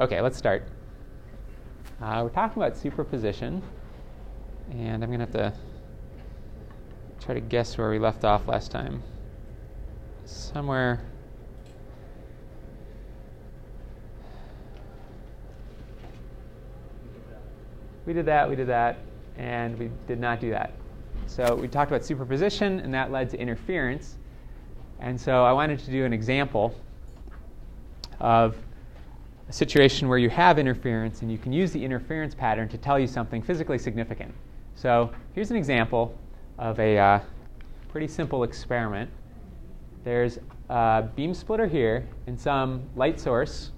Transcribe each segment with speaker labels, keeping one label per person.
Speaker 1: Okay, let's start. Uh, we're talking about superposition, and I'm going to have to try to guess where we left off last time. Somewhere. We did that, we did that, and we did not do that. So we talked about superposition, and that led to interference. And so I wanted to do an example of a situation where you have interference and you can use the interference pattern to tell you something physically significant. So here's an example of a uh, pretty simple experiment. There's a beam splitter here and some light source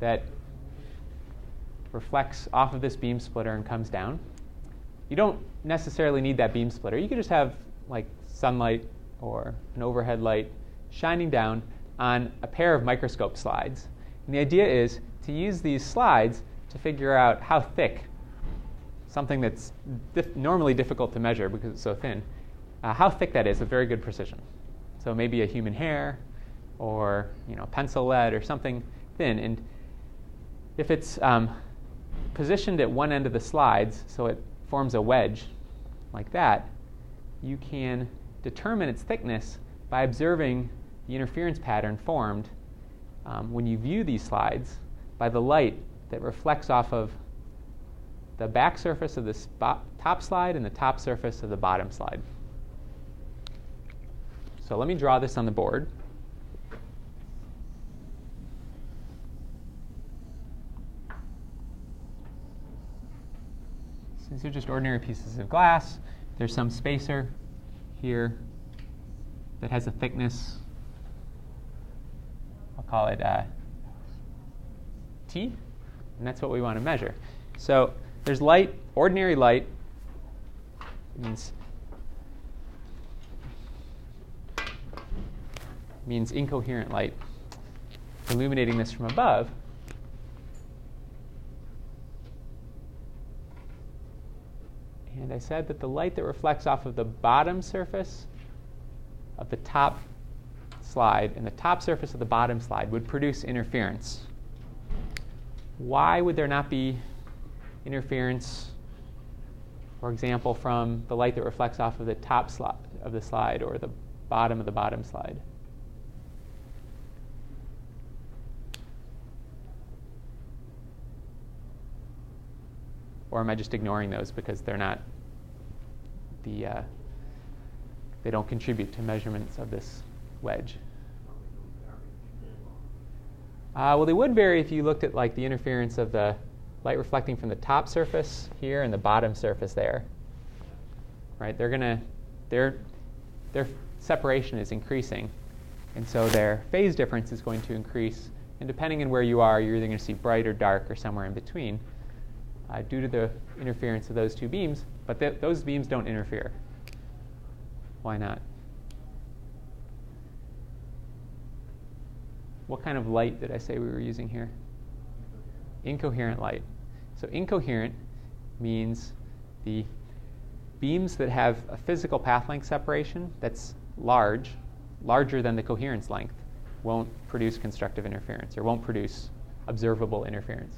Speaker 1: that reflects off of this beam splitter and comes down. You don't necessarily need that beam splitter. You could just have like sunlight or an overhead light shining down on a pair of microscope slides. And the idea is to use these slides to figure out how thick something that's dif- normally difficult to measure because it's so thin, uh, how thick that is with very good precision. So maybe a human hair or you know pencil lead or something thin. And if it's um, positioned at one end of the slides so it forms a wedge like that, you can determine its thickness by observing the interference pattern formed um, when you view these slides by the light that reflects off of the back surface of the spot, top slide and the top surface of the bottom slide. So let me draw this on the board. Since these are just ordinary pieces of glass. There's some spacer here that has a thickness, I'll call it uh, And that's what we want to measure. So there's light, ordinary light, means means incoherent light illuminating this from above. And I said that the light that reflects off of the bottom surface of the top slide and the top surface of the bottom slide would produce interference. Why would there not be interference, for example, from the light that reflects off of the top of the slide or the bottom of the bottom slide? Or am I just ignoring those because they're not the uh, they don't contribute to measurements of this wedge? Uh, well, they would vary if you looked at like the interference of the light reflecting from the top surface here and the bottom surface there. Right? They're gonna their their separation is increasing, and so their phase difference is going to increase. And depending on where you are, you're either going to see bright or dark or somewhere in between, uh, due to the interference of those two beams. But th- those beams don't interfere. Why not? What kind of light did I say we were using here? Incoherent light. So, incoherent means the beams that have a physical path length separation that's large, larger than the coherence length, won't produce constructive interference or won't produce observable interference.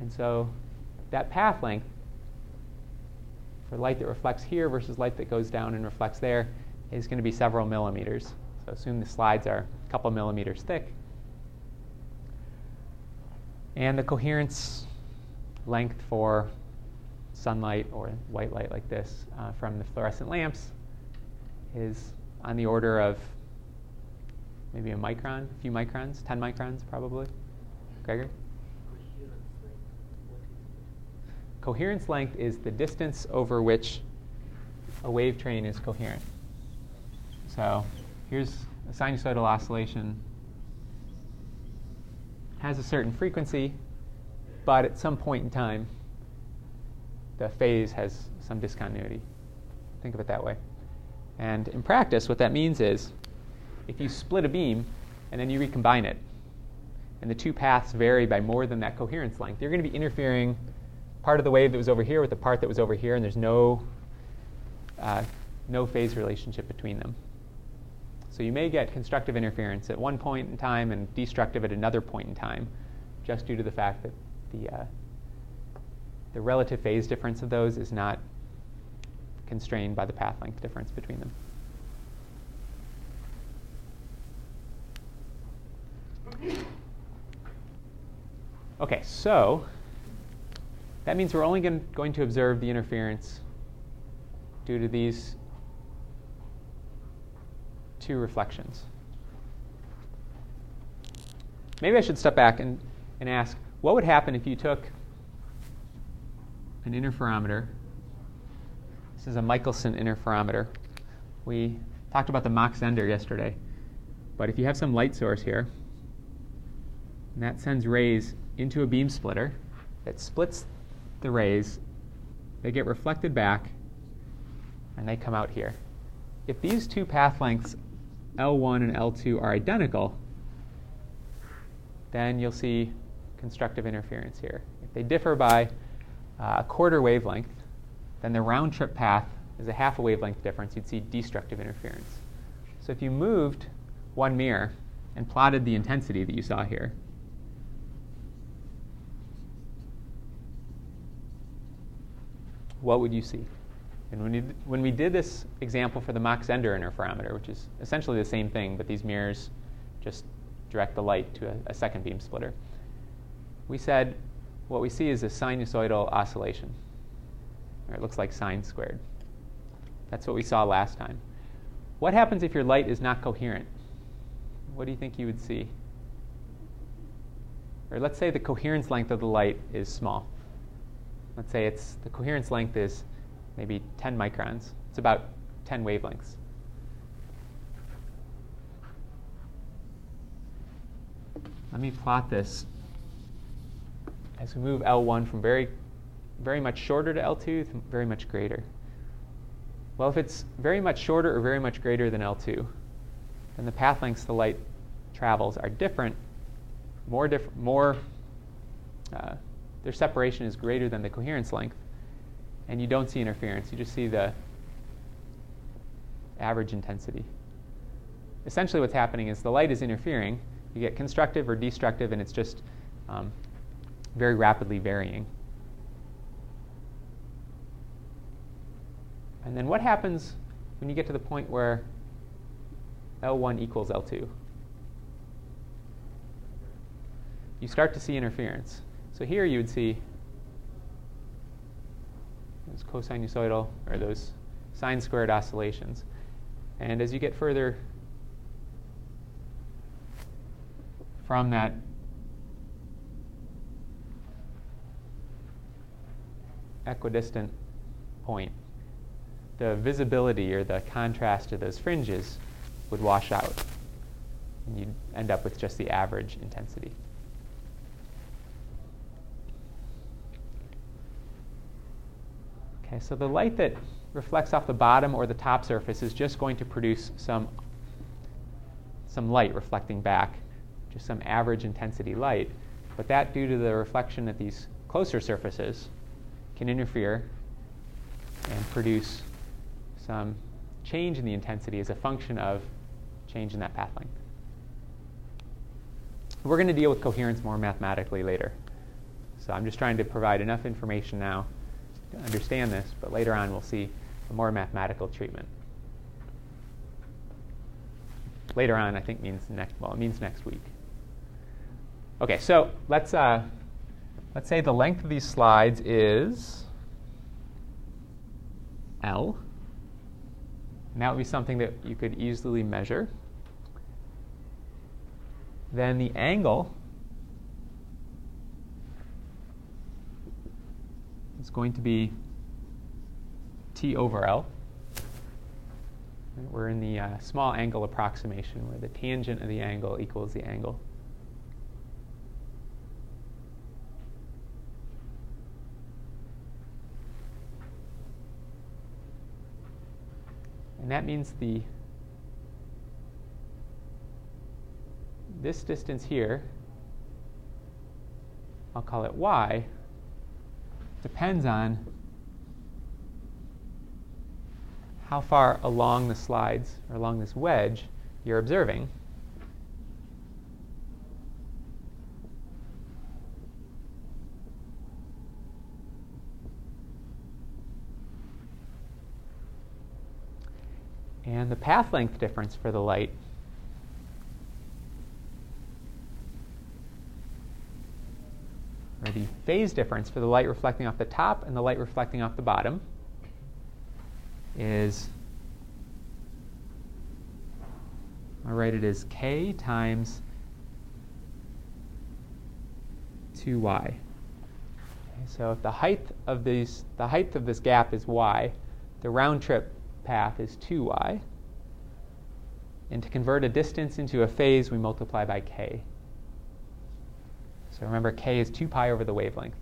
Speaker 1: And so, that path length for light that reflects here versus light that goes down and reflects there is going to be several millimeters. So assume the slides are couple millimeters thick. And the coherence length for sunlight or white light like this uh, from the fluorescent lamps is on the order of maybe a micron, a few microns, 10 microns probably. Gregor? Coherence length is the distance over which a wave train is coherent. So here's a sinusoidal oscillation has a certain frequency, but at some point in time, the phase has some discontinuity. Think of it that way. And in practice, what that means is if you split a beam and then you recombine it, and the two paths vary by more than that coherence length, you're going to be interfering part of the wave that was over here with the part that was over here, and there's no, uh, no phase relationship between them. So you may get constructive interference at one point in time and destructive at another point in time. just due to the fact that the, uh, the relative phase difference of those is not constrained by the path length difference between them. Okay, so that means we're only going to observe the interference due to these two reflections. Maybe I should step back and, and ask what would happen if you took an interferometer? This is a Michelson interferometer. We talked about the Mach yesterday. But if you have some light source here, and that sends rays into a beam splitter, it splits the rays, they get reflected back, and they come out here. If these two path lengths, L1 and L2, are identical, then you'll see constructive interference here. If they differ by uh, a quarter wavelength, then the round trip path is a half a wavelength difference. You'd see destructive interference. So if you moved one mirror and plotted the intensity that you saw here, what would you see? And when, you, when we did this example for the Mach Zehnder interferometer, which is essentially the same thing, but these mirrors just direct the light to a, a second beam splitter, we said what we see is a sinusoidal oscillation. Or it looks like sine squared. That's what we saw last time. What happens if your light is not coherent? What do you think you would see? Or let's say the coherence length of the light is small. Let's say it's the coherence length is maybe 10 microns. It's about 10 wavelengths. Let me plot this as we move L1 from very, very much shorter to L2 to very much greater. Well, if it's very much shorter or very much greater than L2, then the path lengths the light travels are different, more, more uh, their separation is greater than the coherence length, and you don't see interference. You just see the average intensity. Essentially, what's happening is the light is interfering. You get constructive or destructive, and it's just um, very rapidly varying. And then what happens when you get to the point where L1 equals L2? You start to see interference. So here you would see those cosinusoidal or those sine squared oscillations. And as you get further from that equidistant point, the visibility or the contrast of those fringes would wash out. And you'd end up with just the average intensity. Okay, so the light that reflects off the bottom or the top surface is just going to produce some, some light reflecting back, just some average intensity light. But that, due to the reflection at these closer surfaces, can interfere and produce some change in the intensity as a function of change in that path length. We're going to deal with coherence more mathematically later. So I'm just trying to provide enough information now to understand this, but later on we'll see a more mathematical treatment. Later on, I think means next. Well, it means next week. Okay, so let's uh, Let's say the length of these slides is L. And that would be something that you could easily measure. Then the angle is going to be T over L. We're in the uh, small angle approximation where the tangent of the angle equals the angle. And that means the this distance here, I'll call it y, depends on how far along the slides or along this wedge you're observing. And the path length difference for the light phase difference for the light reflecting off the top and the light reflecting off the bottom is, I'll write it as k times 2y. Okay, so if the height of these, the height of this gap is y, the round trip path is 2y. And to convert a distance into a phase, we multiply by k. So remember, k is 2 pi over the wavelength.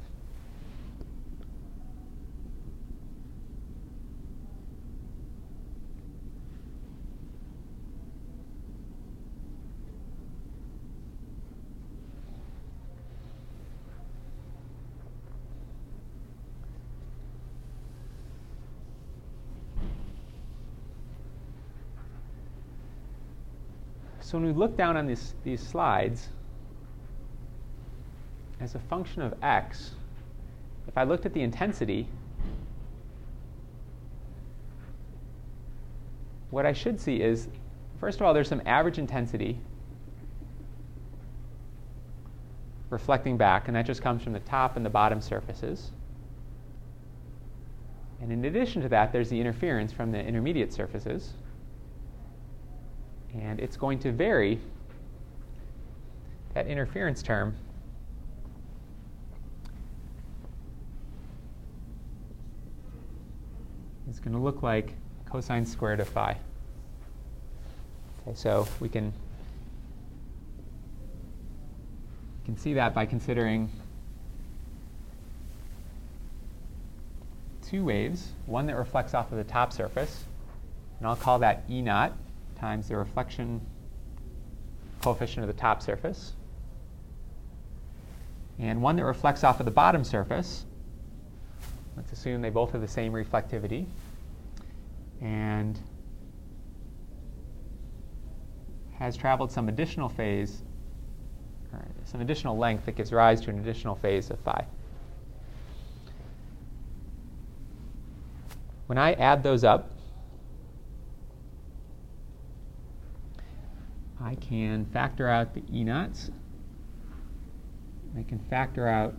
Speaker 1: So when we look down on these, these slides, as a function of x, if I looked at the intensity, what I should see is, first of all, there's some average intensity reflecting back, and that just comes from the top and the bottom surfaces. And in addition to that, there's the interference from the intermediate surfaces. And it's going to vary, that interference term is going to look like cosine squared of phi. Okay, so we can, can see that by considering two waves, one that reflects off of the top surface, and I'll call that E naught times the reflection coefficient of the top surface, and one that reflects off of the bottom surface, Let's assume they both have the same reflectivity. And has traveled some additional phase, or some additional length that gives rise to an additional phase of phi. When I add those up, I can factor out the E naughts. I can factor out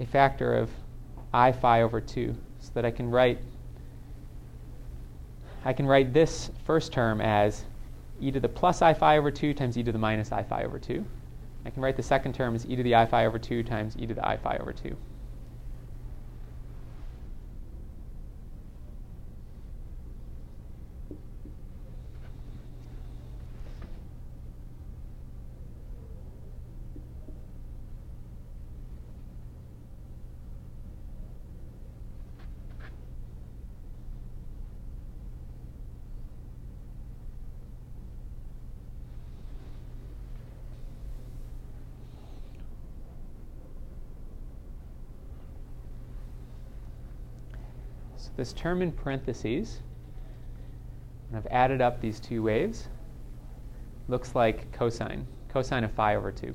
Speaker 1: a factor of i phi over 2 so that I can write I can write this first term as e to the plus i phi over 2 times e to the minus i phi over 2. I can write the second term as e to the i phi over 2 times e to the i phi over 2. This term in parentheses, and I've added up these two waves, looks like cosine, cosine of phi over 2.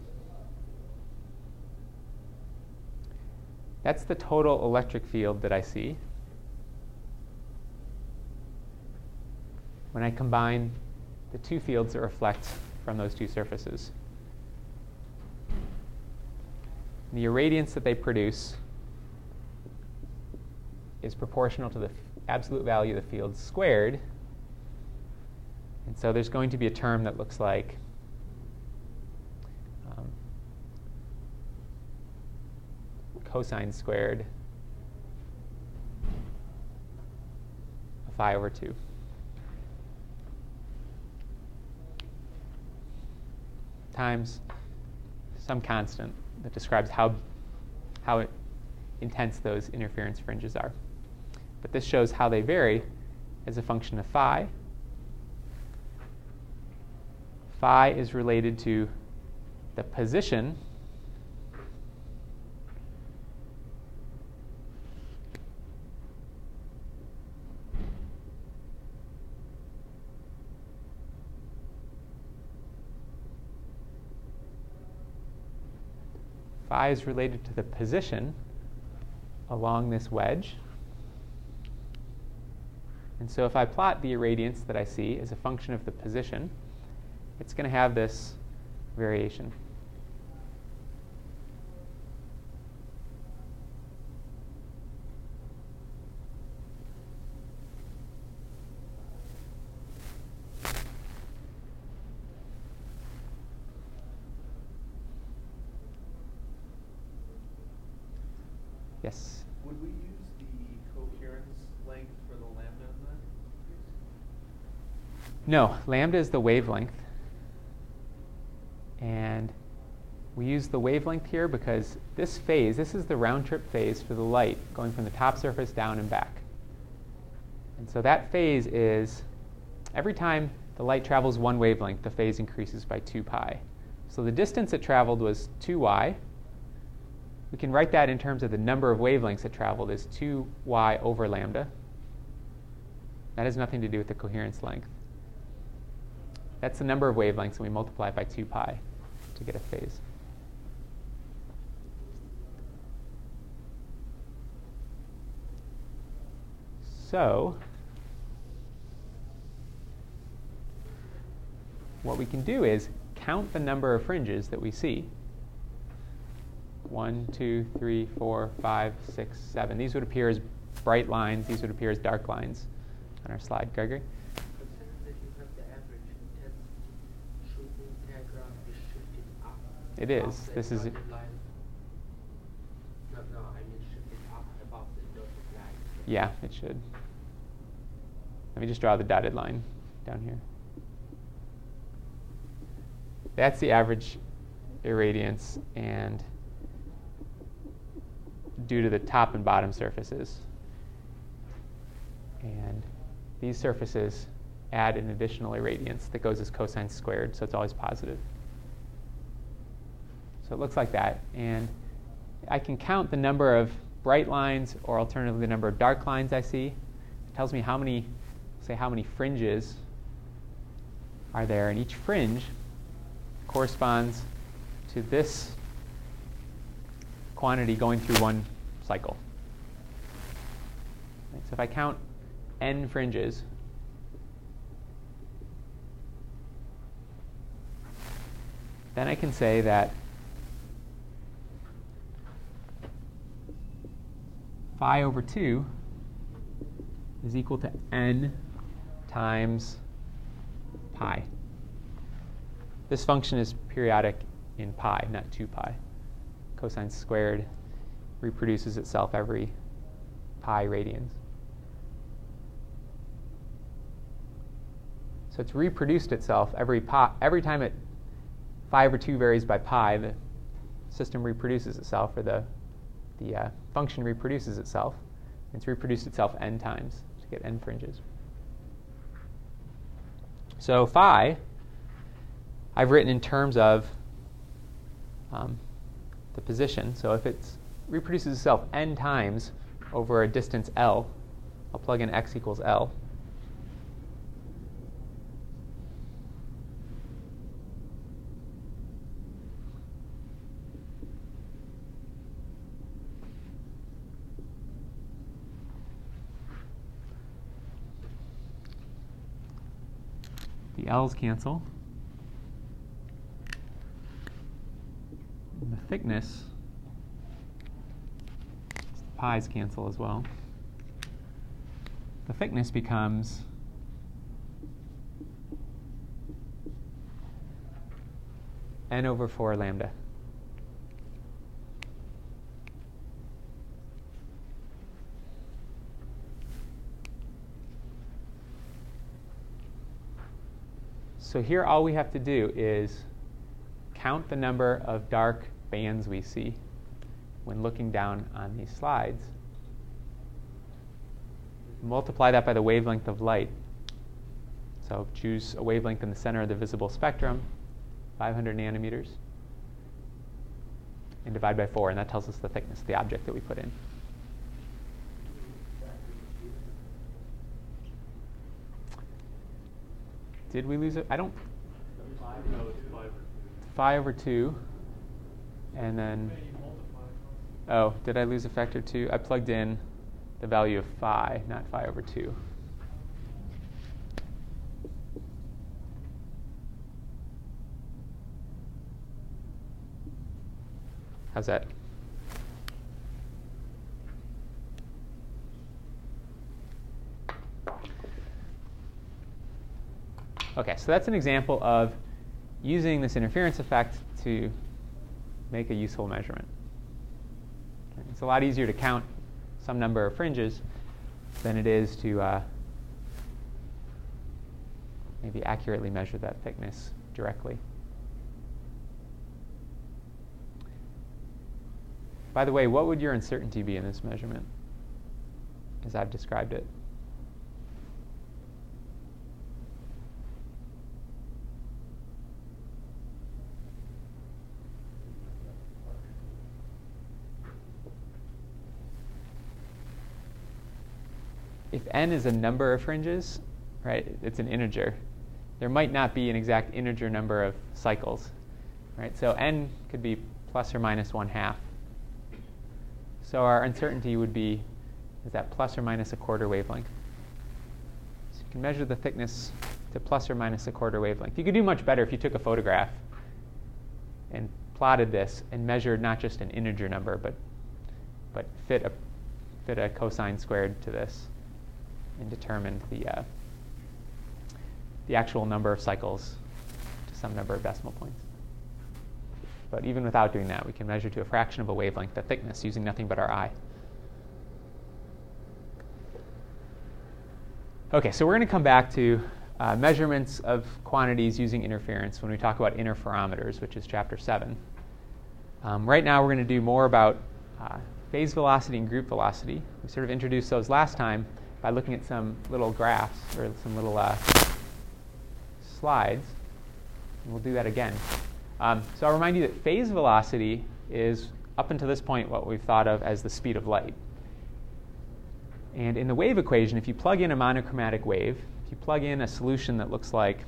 Speaker 1: That's the total electric field that I see when I combine the two fields that reflect from those two surfaces. The irradiance that they produce is proportional to the absolute value of the field squared. And so there's going to be a term that looks like um, cosine squared of phi over 2. times some constant that describes how, how intense those interference fringes are but this shows how they vary as a function of phi. Phi is related to the position phi is related to the position along this wedge. And so if I plot the irradiance that I see as a function of the position, it's going to have this variation. Yes.
Speaker 2: Would we use the coherence length for the lambda then?
Speaker 1: No, lambda is the wavelength. And we use the wavelength here because this phase, this is the round trip phase for the light going from the top surface down and back. And so that phase is every time the light travels one wavelength, the phase increases by 2 pi. So the distance it traveled was 2y. We can write that in terms of the number of wavelengths it traveled as 2y over lambda. That has nothing to do with the coherence length. That's the number of wavelengths, and we multiply it by 2 pi to get a phase. So, what we can do is count the number of fringes that we see. One, two, three, four, five, six, seven. These would appear as bright lines. These would appear as dark lines on our slide. Gregory?
Speaker 3: Consider that you have the average intensity shooting diagram is shifted up.
Speaker 1: It is. This is-
Speaker 3: dotted line. No, no, I mean shifted up above the dotted line.
Speaker 1: Yeah, it should. Let me just draw the dotted line down here. That's the average irradiance and due to the top and bottom surfaces. And these surfaces add an additional irradiance that goes as cosine squared, so it's always positive. So it looks like that. And I can count the number of bright lines or alternatively the number of dark lines I see. It tells me how many, say, how many fringes are there. And each fringe corresponds to this quantity going through one cycle. Right, so if I count n fringes, then I can say that phi over 2 is equal to n times pi. This function is periodic in pi, not 2 pi. Cosine squared reproduces itself every pi radians. So it's reproduced itself every pi, every time it phi over 2 varies by pi, the system reproduces itself, or the, the uh, function reproduces itself. It's reproduced itself n times to get n fringes. So phi, I've written in terms of um, the position. So if it reproduces itself n times over a distance L, I'll plug in x equals L. The L's cancel. And the thickness, the pi's cancel as well. The thickness becomes n over 4 lambda. So here all we have to do is count the number of dark bands we see when looking down on these slides. Multiply that by the wavelength of light. So choose a wavelength in the center of the visible spectrum, 500 nanometers, and divide by 4, and that tells us the thickness of the object that we put in. Did we lose it? I don't.
Speaker 2: No, it's five.
Speaker 1: Phi over 2. And then, oh, did I lose a factor 2? I plugged in the value of phi, not phi over 2. How's that? Okay, so that's an example of using this interference effect to make a useful measurement. Okay, it's a lot easier to count some number of fringes than it is to uh, maybe accurately measure that thickness directly. By the way, what would your uncertainty be in this measurement as I've described it? If n is a number of fringes, right, it's an integer, there might not be an exact integer number of cycles, right? So n could be plus or minus one half so our uncertainty would be, is that plus or minus a quarter wavelength? So you can measure the thickness to plus or minus a quarter wavelength. You could do much better if you took a photograph and plotted this and measured not just an integer number, but, but fit, a, fit a cosine squared to this and determined the, uh, the actual number of cycles to some number of decimal points. But even without doing that, we can measure to a fraction of a wavelength the thickness using nothing but our eye. Okay, so we're going to come back to uh, measurements of quantities using interference when we talk about interferometers, which is chapter 7. Um, right now, we're going to do more about uh, phase velocity and group velocity. We sort of introduced those last time by looking at some little graphs or some little uh, slides. And we'll do that again. Um, so I'll remind you that phase velocity is, up until this point, what we've thought of as the speed of light. And in the wave equation, if you plug in a monochromatic wave, if you plug in a solution that looks like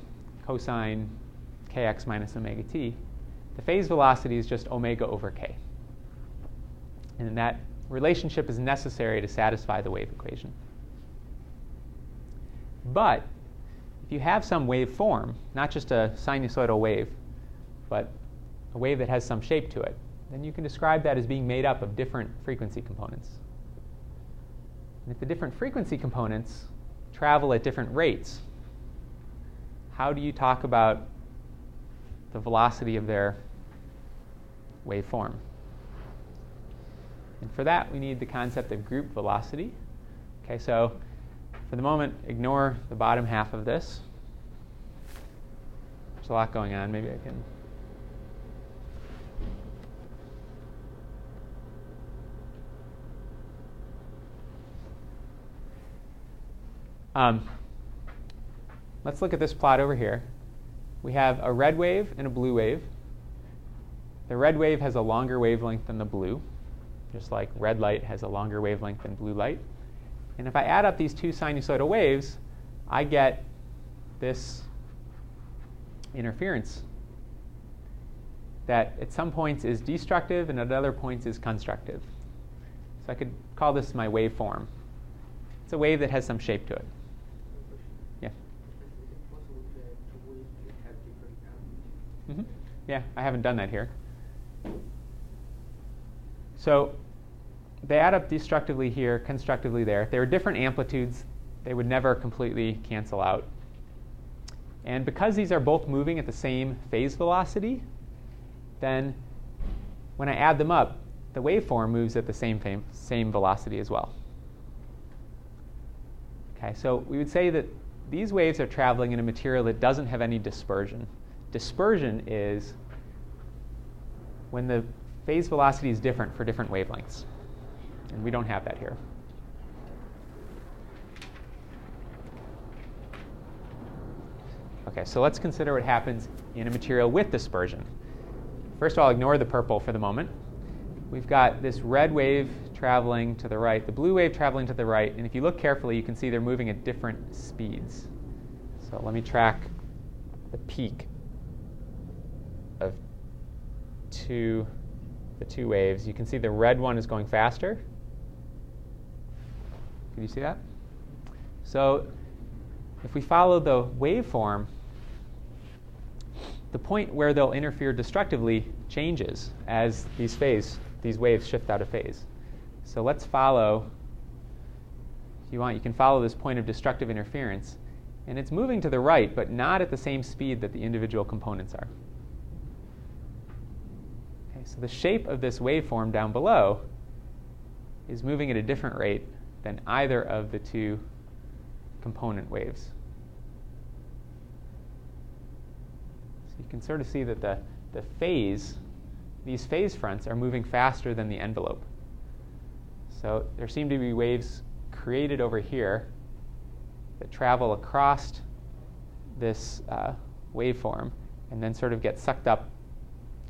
Speaker 1: cosine kx minus omega t, the phase velocity is just omega over k. And that relationship is necessary to satisfy the wave equation. But if you have some wave form, not just a sinusoidal wave, but a wave that has some shape to it, then you can describe that as being made up of different frequency components. And if the different frequency components travel at different rates, how do you talk about the velocity of their waveform? And for that, we need the concept of group velocity. Okay, so for the moment, ignore the bottom half of this. There's a lot going on. Maybe I can Um, let's look at this plot over here. We have a red wave and a blue wave. The red wave has a longer wavelength than the blue, just like red light has a longer wavelength than blue light. And if I add up these two sinusoidal waves, I get this interference that at some points is destructive and at other points is constructive. So I could call this my waveform. It's a wave that has some shape to it. Mm-hmm. Yeah, I haven't done that here. So they add up destructively here, constructively there. If they were different amplitudes, they would never completely cancel out. And because these are both moving at the same phase velocity, then when I add them up, the waveform moves at the same, fame, same velocity as well. Okay, so we would say that these waves are traveling in a material that doesn't have any dispersion. Dispersion is when the phase velocity is different for different wavelengths. And we don't have that here. Okay, so let's consider what happens in a material with dispersion. First of all, ignore the purple for the moment. We've got this red wave traveling to the right, the blue wave traveling to the right, and if you look carefully, you can see they're moving at different speeds. So let me track the peak of two the two waves, you can see the red one is going faster. Can you see that? So if we follow the waveform, the point where they'll interfere destructively changes as these phase, these waves shift out of phase. So let's follow, if you want, you can follow this point of destructive interference. And it's moving to the right, but not at the same speed that the individual components are. Okay, so the shape of this waveform down below is moving at a different rate than either of the two component waves. So you can sort of see that the, the phase, these phase fronts are moving faster than the envelope. So there seem to be waves created over here that travel across this uh, waveform and then sort of get sucked up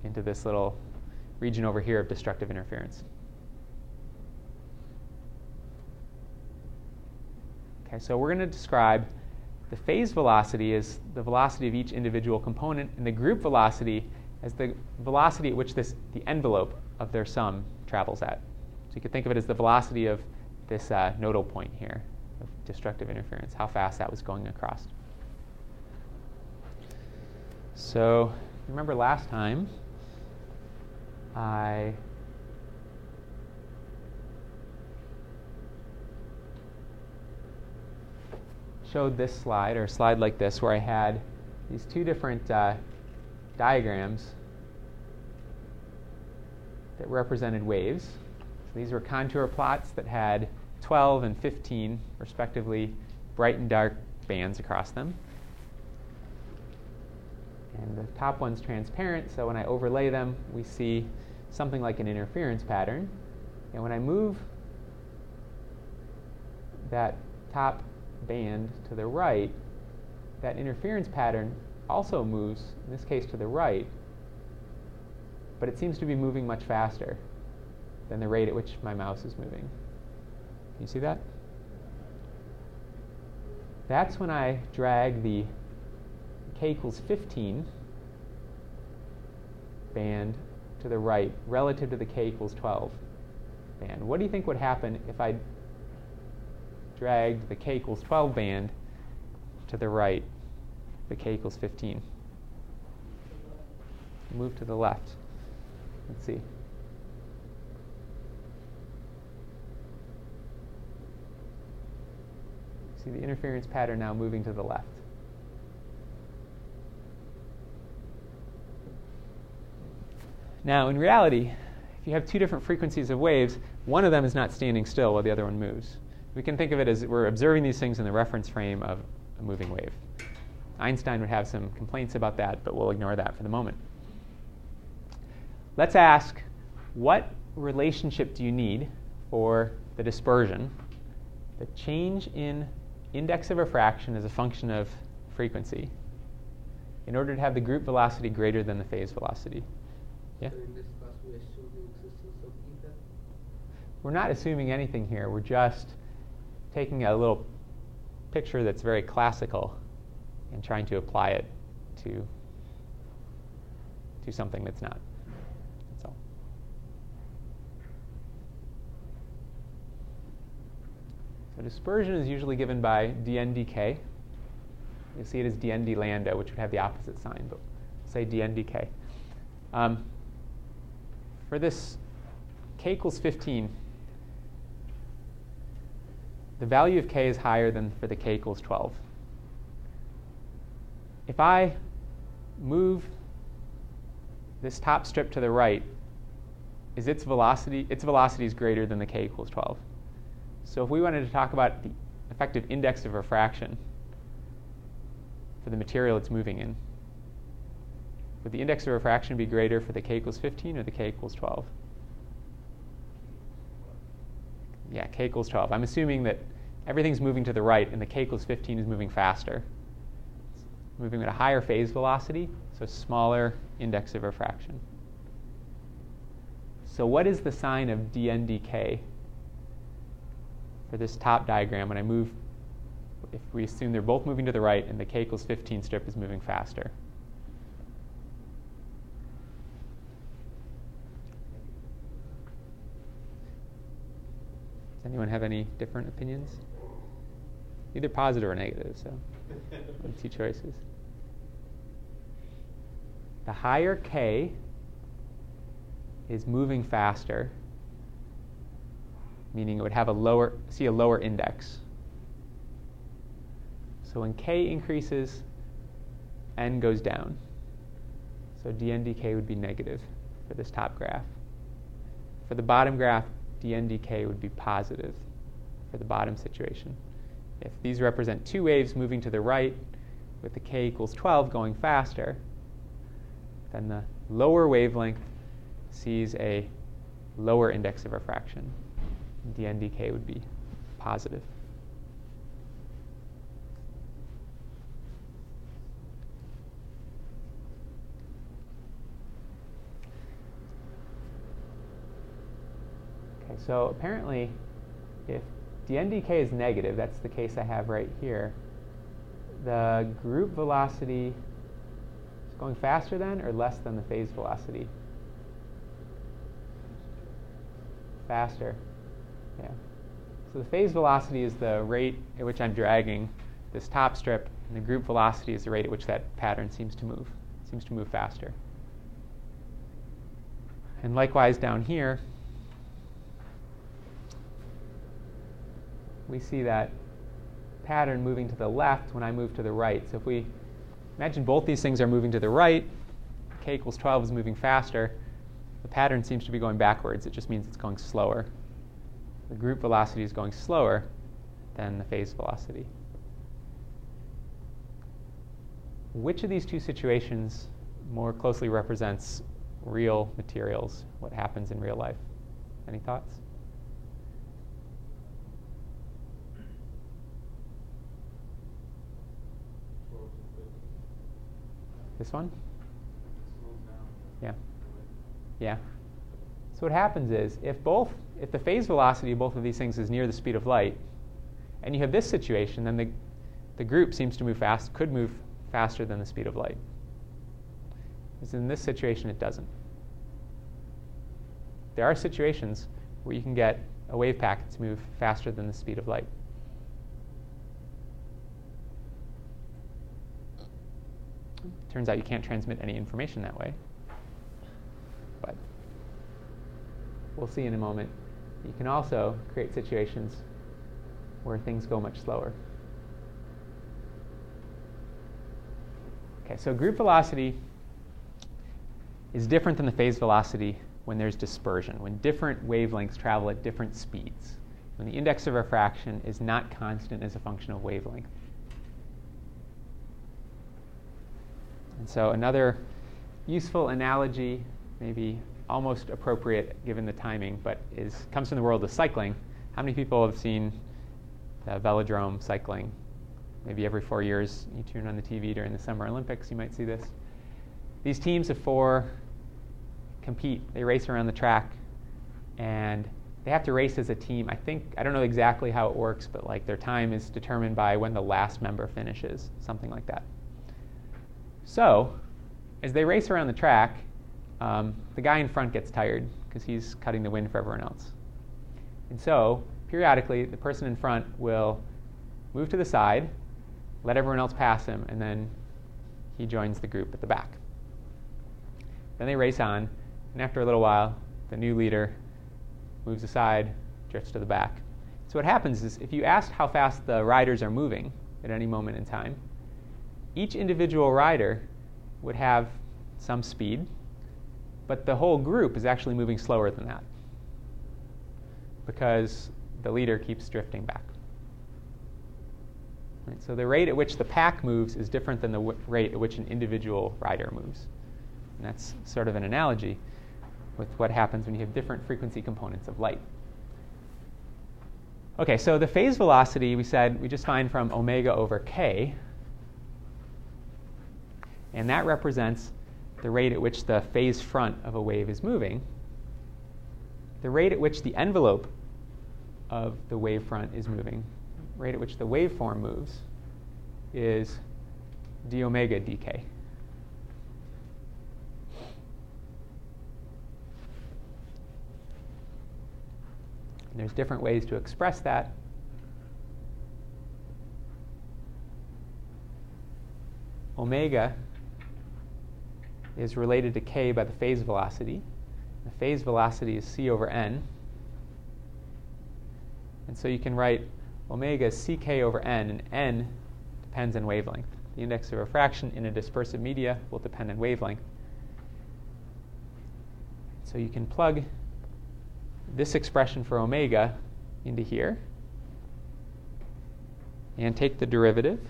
Speaker 1: into this little region over here of destructive interference. Okay, so we're going to describe the phase velocity as the velocity of each individual component, and the group velocity as the velocity at which this, the envelope of their sum travels at. So you could think of it as the velocity of this uh, nodal point here of destructive interference, how fast that was going across. So remember last time I showed this slide, or a slide like this, where I had these two different uh, diagrams that represented waves. So these were contour plots that had 12 and 15, respectively, bright and dark bands across them. And the top one's transparent, so when I overlay them, we see something like an interference pattern. And when I move that top band to the right, that interference pattern also moves, in this case to the right, but it seems to be moving much faster than the rate at which my mouse is moving. Can you see that? That's when I drag the k equals 15 band to the right relative to the k equals 12 band. What do you think would happen if I dragged the k equals 12 band to the right, the k equals 15? Move to the left. Let's see. See the interference pattern now moving to the left. Now, in reality, if you have two different frequencies of waves, one of them is not standing still while the other one moves. We can think of it as we're observing these things in the reference frame of a moving wave. Einstein would have some complaints about that, but we'll ignore that for the moment. Let's ask what relationship do you need for the dispersion? The change in index of refraction is a function of frequency in order to have the group velocity greater than the phase velocity. Yeah?
Speaker 3: So in this class, we assume the existence of ether.
Speaker 1: We're not assuming anything here. We're just taking a little picture that's very classical and trying to apply it to, to something that's not. So dispersion is usually given by dndk. You'll see it as dnd lambda, which would have the opposite sign, but say dndk. Um, for this k equals 15, the value of k is higher than for the k equals 12. If I move this top strip to the right, is its velocity its velocity is greater than the k equals 12. So if we wanted to talk about the effective index of refraction for the material it's moving in, would the index of refraction be greater for the k equals 15 or the k equals 12? Yeah, k equals 12. I'm assuming that everything's moving to the right and the k equals 15 is moving faster. It's moving at a higher phase velocity, so smaller index of refraction. So what is the sign of dn dk for this top diagram when I move, if we assume they're both moving to the right and the k equals 15 strip is moving faster? Anyone have any different opinions? Either positive or negative, so two choices. The higher k is moving faster, meaning it would have a lower see a lower index. So when k increases, n goes down. So dn dk would be negative for this top graph. For the bottom graph, dn dk would be positive for the bottom situation. If these represent two waves moving to the right with the k equals 12 going faster, then the lower wavelength sees a lower index of refraction. dn dk would be positive. Okay, so apparently, if dn dk is negative, that's the case I have right here, the group velocity is going faster than or less than the phase velocity? Faster. Yeah. So the phase velocity is the rate at which I'm dragging this top strip, and the group velocity is the rate at which that pattern seems to move. Seems to move faster. And likewise down here, we see that pattern moving to the left when I move to the right. So if we imagine both these things are moving to the right, k equals 12 is moving faster, the pattern seems to be going backwards. It just means it's going slower. The group velocity is going slower than the phase velocity. Which of these two situations more closely represents real materials, what happens in real life? Any thoughts? This one? Yeah. Yeah. So what happens is if both if the phase velocity of both of these things is near the speed of light, and you have this situation, then the, the group seems to move fast, could move faster than the speed of light. Because in this situation, it doesn't. There are situations where you can get a wave packet to move faster than the speed of light. Turns out you can't transmit any information that way. But we'll see in a moment. You can also create situations where things go much slower. Okay, so group velocity is different than the phase velocity when there's dispersion, when different wavelengths travel at different speeds, when the index of refraction is not constant as a function of wavelength. And so another useful analogy, maybe almost appropriate given the timing, but is comes from the world of cycling. How many people have seen the velodrome cycling? Maybe every four years, you tune on the TV during the Summer Olympics, you might see this. These teams of four compete. They race around the track, and they have to race as a team. I think I don't know exactly how it works, but like their time is determined by when the last member finishes, something like that. So, as they race around the track, um, the guy in front gets tired because he's cutting the wind for everyone else. And so, periodically, the person in front will move to the side, let everyone else pass him, and then he joins the group at the back. Then they race on, and after a little while, the new leader moves aside, drifts to the back. So, what happens is if you asked how fast the riders are moving at any moment in time, each individual rider would have some speed, but the whole group is actually moving slower than that because the leader keeps drifting back. Right, so the rate at which the pack moves is different than the w- rate at which an individual rider moves. And that's sort of an analogy with what happens when you have different frequency components of light. Okay, so the phase velocity we said we just find from omega over k, and that represents the rate at which the phase front of a wave is moving. The rate at which the envelope of the wave front is moving, rate at which the waveform moves, is d omega dk. And there's different ways to express that. Omega is related to k by the phase velocity. The phase velocity is c over n. And so you can write omega is ck over n, and n depends on wavelength. The index of refraction in a dispersive media will depend on wavelength. So you can plug this expression for omega into here and take the derivative.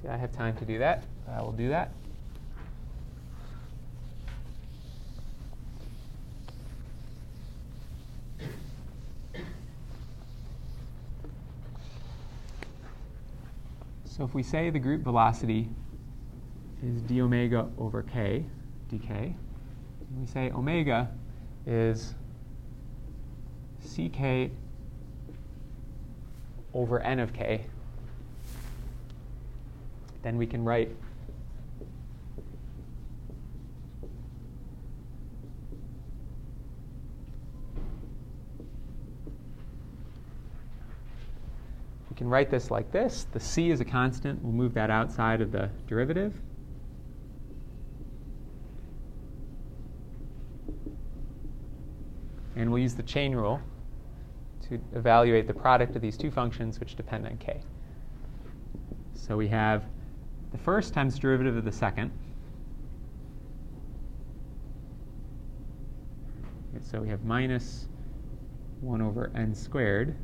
Speaker 1: See, I have time to do that. I will do that. So if we say the group velocity is d omega over k, dk, we say omega is ck over n of k, then we can write can write this like this. The c is a constant. We'll move that outside of the derivative. And we'll use the chain rule to evaluate the product of these two functions which depend on k. So we have the first times derivative of the second. So we have minus 1 over n squared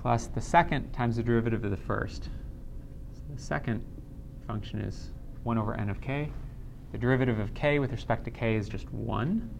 Speaker 1: plus the second times the derivative of the first. So the second function is 1 over n of k. The derivative of k with respect to k is just 1.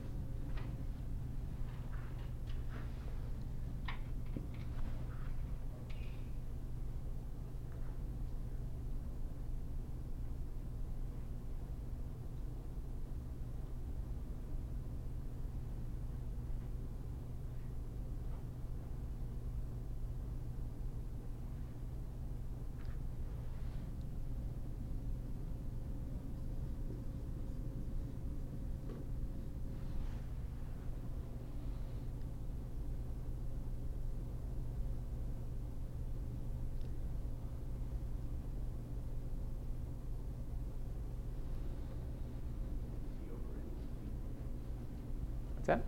Speaker 1: What's that?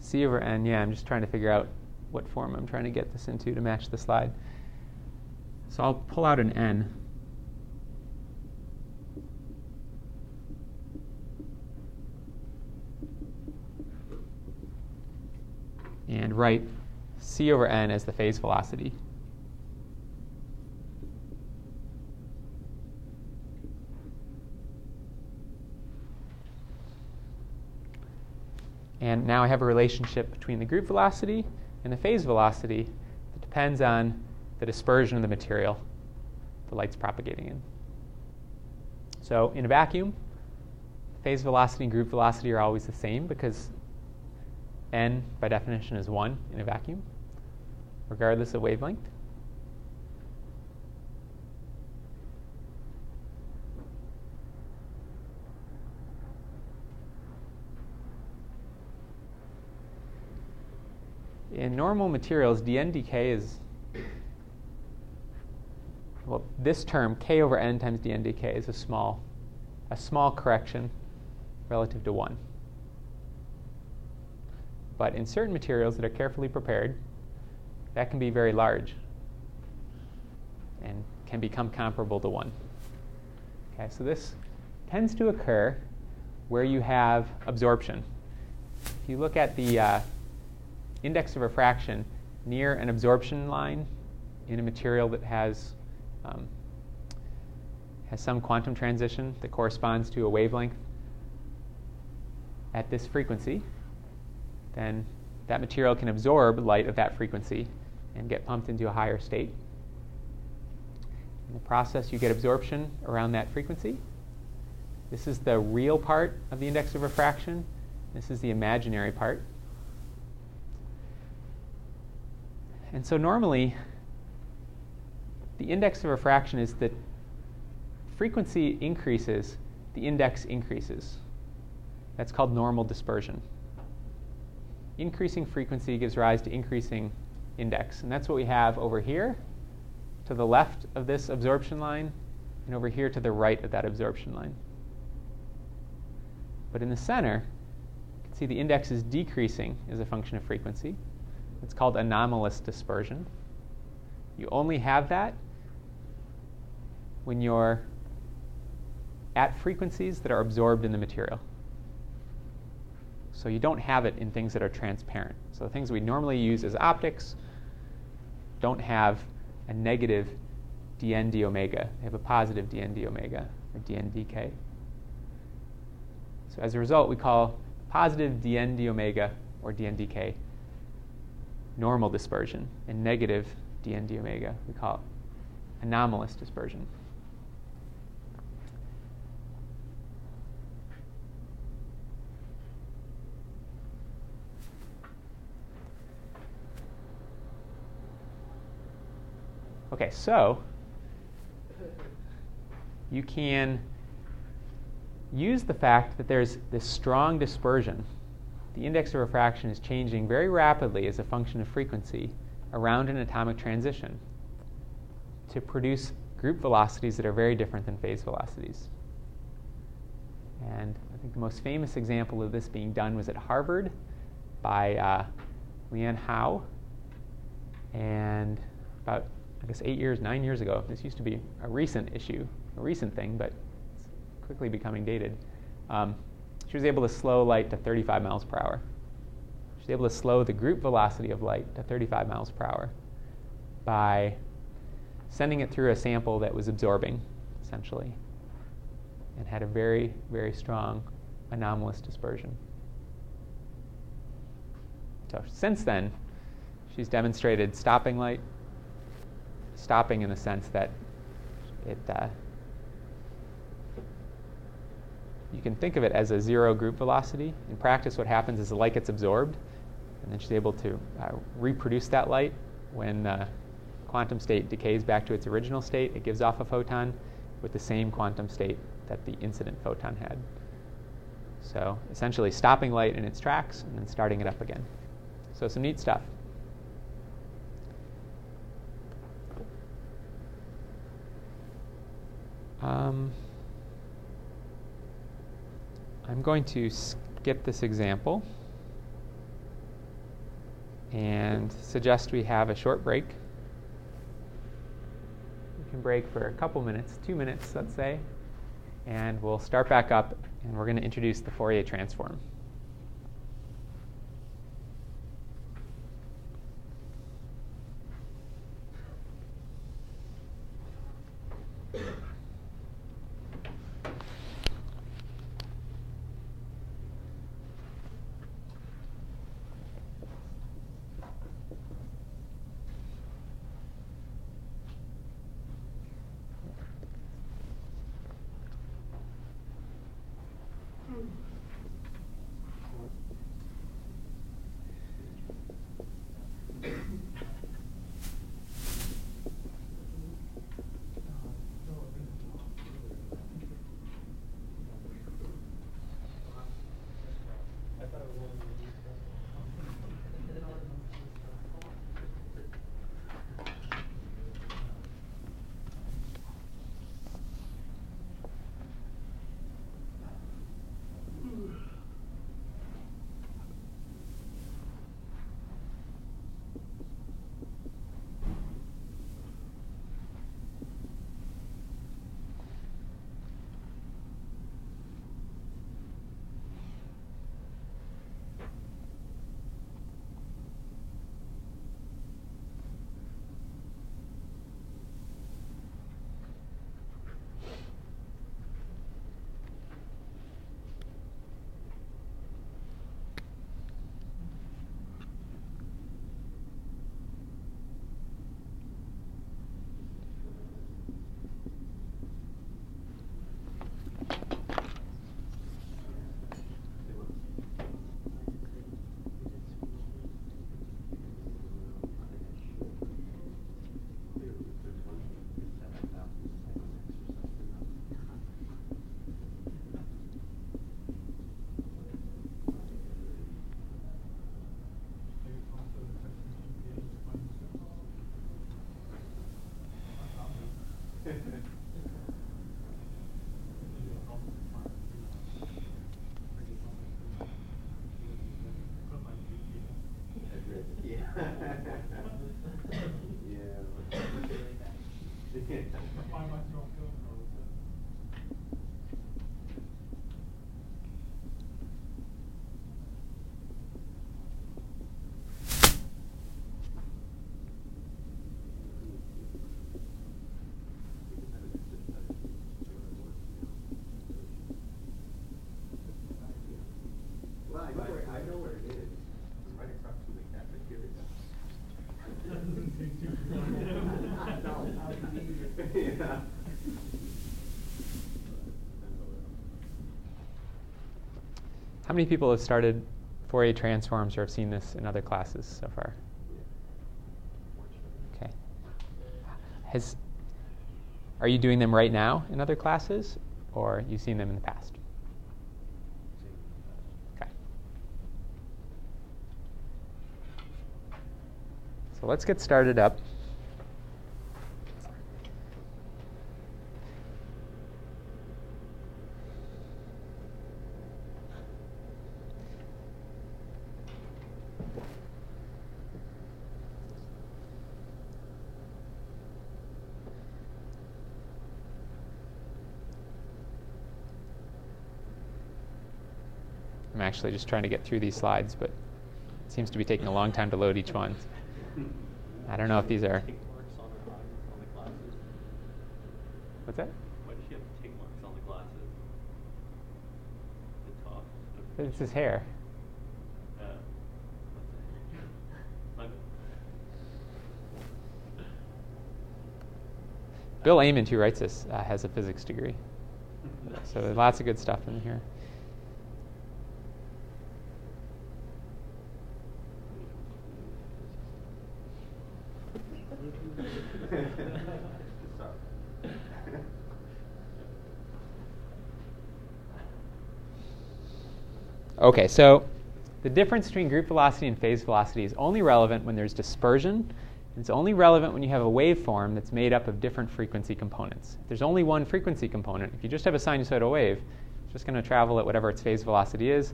Speaker 1: C over n, yeah, I'm just trying to figure out what form I'm trying to get this into to match the slide. So I'll pull out an n. And write c over n as the phase velocity. And now I have a relationship between the group velocity and the phase velocity that depends on the dispersion of the material the light's propagating in. So in a vacuum, phase velocity and group velocity are always the same because n, by definition, is 1 in a vacuum, regardless of wavelength. In normal materials, dn dk is, well, this term, k over n times dn dk, is a small, a small correction relative to 1. But in certain materials that are carefully prepared, that can be very large and can become comparable to 1. Okay, so this tends to occur where you have absorption. If you look at the uh, index of refraction near an absorption line in a material that has um, has some quantum transition that corresponds to a wavelength at this frequency, then that material can absorb light of that frequency and get pumped into a higher state. In the process, you get absorption around that frequency. This is the real part of the index of refraction. This is the imaginary part. And so normally, the index of refraction is that frequency increases, the index increases. That's called normal dispersion. Increasing frequency gives rise to increasing index. And that's what we have over here to the left of this absorption line and over here to the right of that absorption line. But in the center, you can see the index is decreasing as a function of frequency. It's called anomalous dispersion. You only have that when you're at frequencies that are absorbed in the material. So you don't have it in things that are transparent. So the things we normally use as optics don't have a negative dn d omega. They have a positive dn d omega or dn dk. So as a result, we call positive dn d omega or dn dk normal dispersion, and negative dn d omega we call it anomalous dispersion. Okay, so you can use the fact that there's this strong dispersion. The index of refraction is changing very rapidly as a function of frequency around an atomic transition to produce group velocities that are very different than phase velocities. And I think the most famous example of this being done was at Harvard by uh, Lene Hau. And about I guess eight years, nine years ago. This used to be a recent issue, a recent thing, but it's quickly becoming dated. Um, she was able to slow light to 35 miles per hour. She was able to slow the group velocity of light to 35 miles per hour by sending it through a sample that was absorbing, essentially, and had a very, very strong anomalous dispersion. So since then, she's demonstrated stopping light, stopping in the sense that it uh, you can think of it as a zero group velocity. In practice, what happens is the light gets absorbed, and then she's able to uh, reproduce that light when uh, quantum state decays back to its original state. It gives off a photon with the same quantum state that the incident photon had. So essentially, stopping light in its tracks and then starting it up again. So some neat stuff. Um, I'm going to skip this example and suggest we have a short break. We can break for a couple minutes, two minutes, let's say, and we'll start back up and we're going to introduce the Fourier transform.
Speaker 4: Thank you.
Speaker 2: I know where it is. It's right across from the cafeteria.
Speaker 1: How many people have started Fourier transforms or have seen this in other classes so far? Okay. Has, are you doing them right now in other classes, or you've seen them in the past? Let's get started up. I'm actually just trying to get through these slides, but it seems to be taking a long time to load each one. I don't know if these are.
Speaker 5: Tick marks on the, on the glasses.
Speaker 1: What's that?
Speaker 5: Why does she have tick marks on the glasses? The top.
Speaker 1: It's his hair.
Speaker 5: Uh.
Speaker 1: Bill Amend, who writes this, uh, has a physics degree. So there's lots of good stuff in here. Okay, so the difference between group velocity and phase velocity is only relevant when there's dispersion. It's only relevant when you have a waveform that's made up of different frequency components. If there's only one frequency component, if you just have a sinusoidal wave, it's just going to travel at whatever its phase velocity is,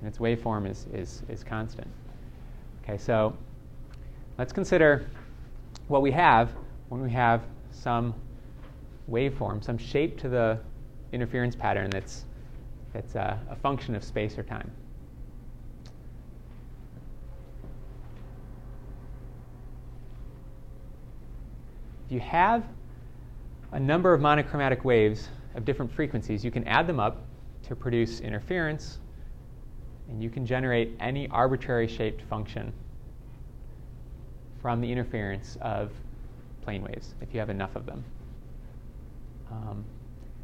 Speaker 1: and its waveform is, is, is constant. Okay, so let's consider what we have when we have some waveform, some shape to the interference pattern that's, that's a, a function of space or time. If you have a number of monochromatic waves of different frequencies, you can add them up to produce interference, and you can generate any arbitrary shaped function from the interference of plane waves if you have enough of them. Um,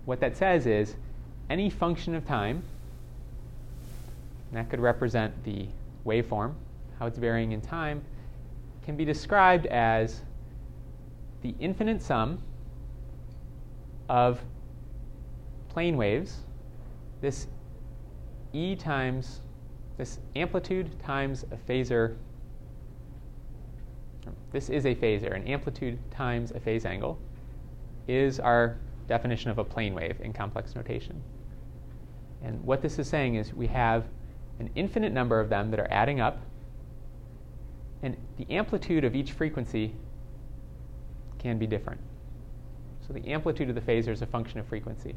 Speaker 1: what that says is any function of time, that could represent the waveform, how it's varying in time, can be described as the infinite sum of plane waves, this E times this amplitude times a phasor. This is a phasor. An amplitude times a phase angle is our definition of a plane wave in complex notation. And what this is saying is we have an infinite number of them that are adding up, and the amplitude of each frequency can be different. So the amplitude of the phasor is a function of frequency.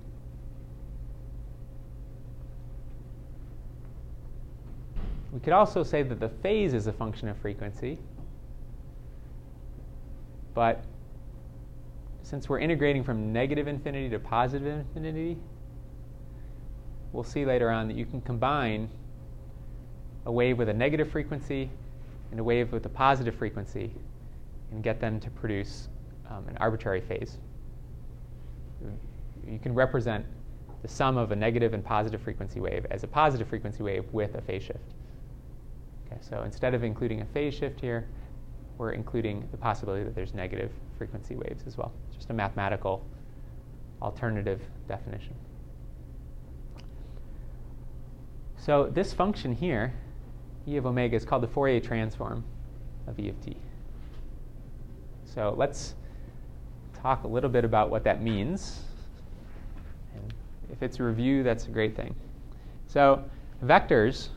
Speaker 1: We could also say that the phase is a function of frequency, but since we're integrating from negative infinity to positive infinity, we'll see later on that you can combine a wave with a negative frequency and a wave with a positive frequency and get them to produce um, an arbitrary phase. You can represent the sum of a negative and positive frequency wave as a positive frequency wave with a phase shift. Okay, so instead of including a phase shift here, we're including the possibility that there's negative frequency waves as well. Just a mathematical alternative definition. So this function here, E of omega, is called the Fourier transform of E of t. So let's talk a little bit about what that means. And if it's a review, that's a great thing. So vectors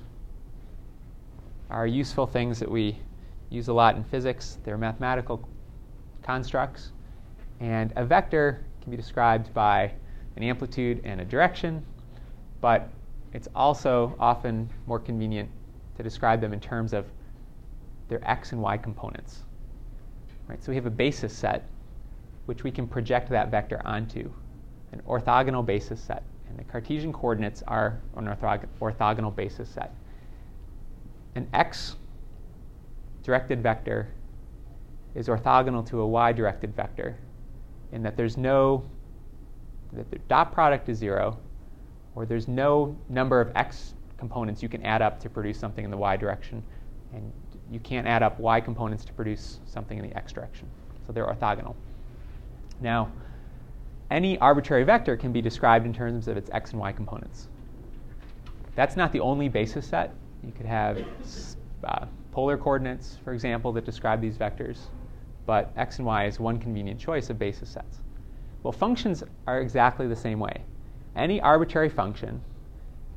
Speaker 1: are useful things that we use a lot in physics. They're mathematical constructs. And a vector can be described by an amplitude and a direction, but it's also often more convenient to describe them in terms of their x and y components. Right? So we have a basis set which we can project that vector onto, an orthogonal basis set. And the Cartesian coordinates are an orthog- orthogonal basis set. An x directed vector is orthogonal to a y directed vector in that there's no that the dot product is zero or there's no number of x components you can add up to produce something in the y direction, and you can't add up y components to produce something in the x direction. So they're orthogonal. Now, any arbitrary vector can be described in terms of its x and y components. That's not the only basis set. You could have uh, polar coordinates, for example, that describe these vectors, but x and y is one convenient choice of basis sets. Well, functions are exactly the same way. Any arbitrary function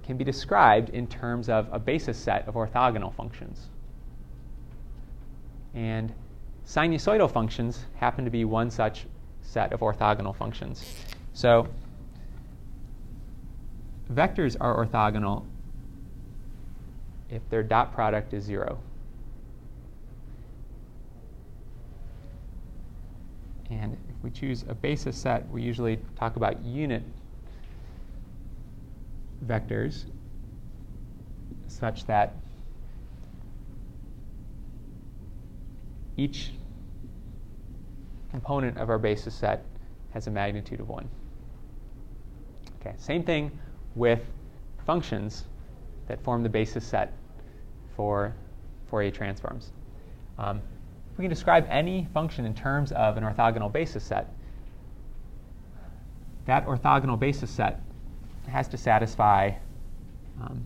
Speaker 1: can be described in terms of a basis set of orthogonal functions. And sinusoidal functions happen to be one such set of orthogonal functions. So vectors are orthogonal if their dot product is zero. And if we choose a basis set, we usually talk about unit vectors such that each component of our basis set has a magnitude of 1. Okay, same thing with functions that form the basis set for Fourier transforms. Um, we can describe any function in terms of an orthogonal basis set. That orthogonal basis set has to satisfy um,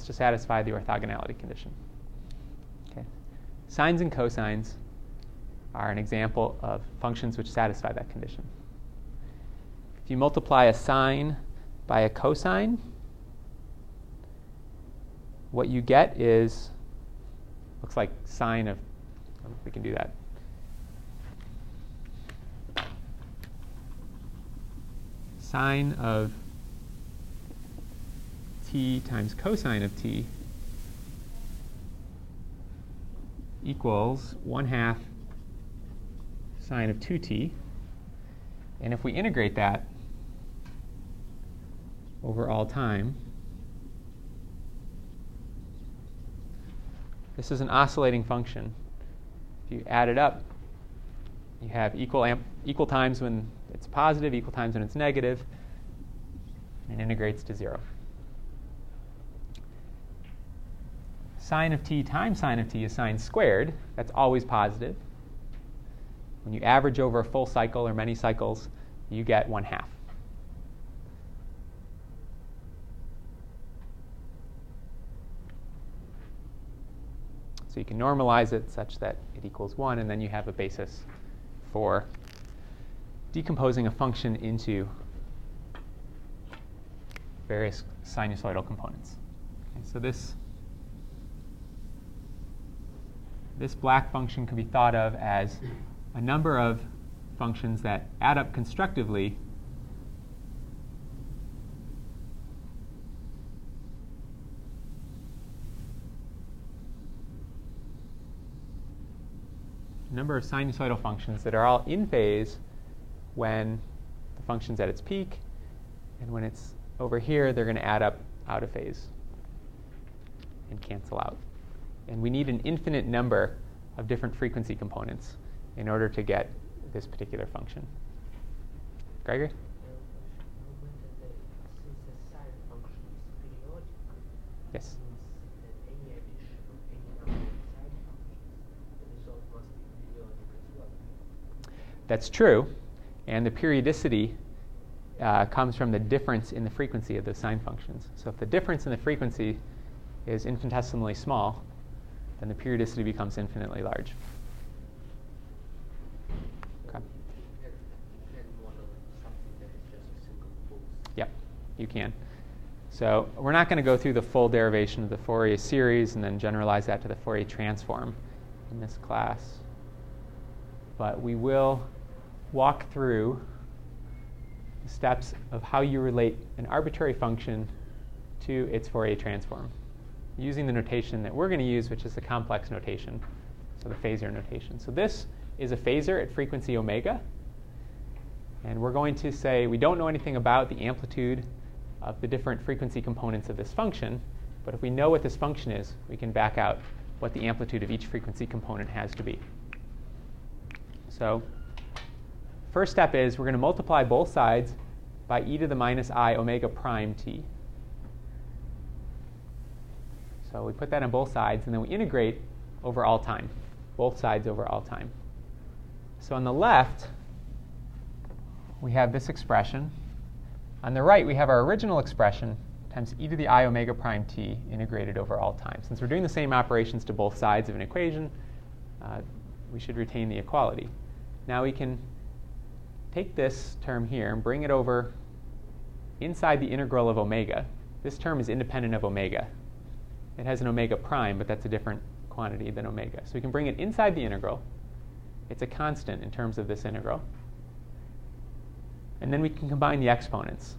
Speaker 1: has to satisfy the orthogonality condition. Okay. Sines and cosines are an example of functions which satisfy that condition. If you multiply a sine by a cosine, what you get is looks like sine of we can do that. Sine of t times cosine of t equals 1 half sine of 2t. And if we integrate that over all time, this is an oscillating function. If you add it up, you have equal, amp- equal times when it's positive, equal times when it's negative, and integrates to zero. Sine of t times sine of t is sine squared. That's always positive. When you average over a full cycle or many cycles, you get 1 half. So you can normalize it such that it equals 1, and then you have a basis for decomposing a function into various sinusoidal components. Okay, so this this black function can be thought of as a number of functions that add up constructively a number of sinusoidal functions that are all in phase when the function's at its peak, and when it's over here, they're going to add up out of phase and cancel out. And we need an infinite number of different frequency components in order to get this particular function. Gregory? Yes. That's true. And the periodicity uh, comes from the difference in the frequency of those sine functions. So if the difference in the frequency is infinitesimally small, then the periodicity becomes infinitely large. Okay. Yep, you can. So we're not going to go through the full derivation of the Fourier series and then generalize that to the Fourier transform in this class. But we will walk through the steps of how you relate an arbitrary function to its Fourier transform using the notation that we're going to use, which is the complex notation, so the phasor notation. So this is a phasor at frequency omega. And we're going to say we don't know anything about the amplitude of the different frequency components of this function, but if we know what this function is, we can back out what the amplitude of each frequency component has to be. So first step is we're going to multiply both sides by e to the minus i omega prime t. So we put that on both sides, and then we integrate over all time, both sides over all time. So on the left, we have this expression. On the right, we have our original expression times e to the i omega prime t integrated over all time. Since we're doing the same operations to both sides of an equation, uh, we should retain the equality. Now we can take this term here and bring it over inside the integral of omega. This term is independent of omega. It has an omega prime, but that's a different quantity than omega. So we can bring it inside the integral. It's a constant in terms of this integral. And then we can combine the exponents.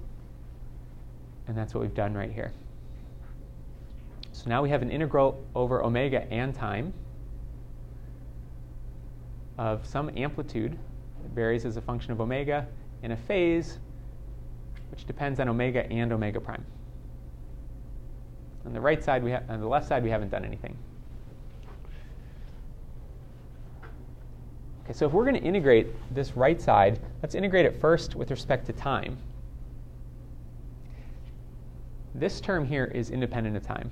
Speaker 1: And that's what we've done right here. So now we have an integral over omega and time of some amplitude that varies as a function of omega in a phase which depends on omega and omega prime. On the right side, we ha- on the left side, we haven't done anything. Okay, so if we're going to integrate this right side, let's integrate it first with respect to time. This term here is independent of time.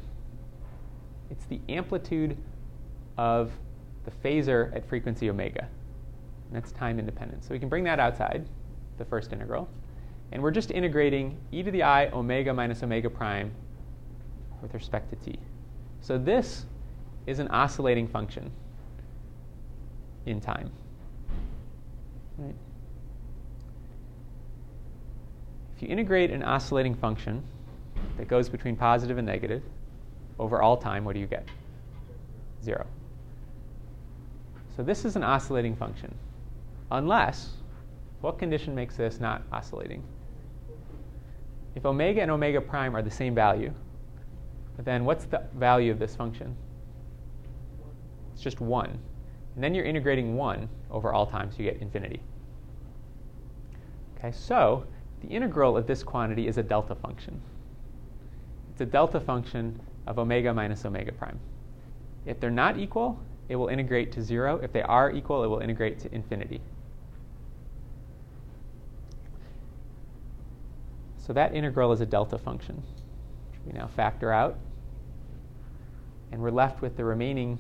Speaker 1: It's the amplitude of the phasor at frequency omega. And that's time independent. So we can bring that outside, the first integral. And we're just integrating e to the i omega minus omega prime with respect to t. So this is an oscillating function in time. Right? If you integrate an oscillating function that goes between positive and negative over all time, what do you get? Zero. So this is an oscillating function. Unless, what condition makes this not oscillating? If omega and omega prime are the same value, then what's the value of this function? It's just 1. And then you're integrating 1 over all time, so you get infinity. Okay, so the integral of this quantity is a delta function. It's a delta function of omega minus omega prime. If they're not equal, it will integrate to 0. If they are equal, it will integrate to infinity. So that integral is a delta function, which we now factor out. And we're left with the remaining,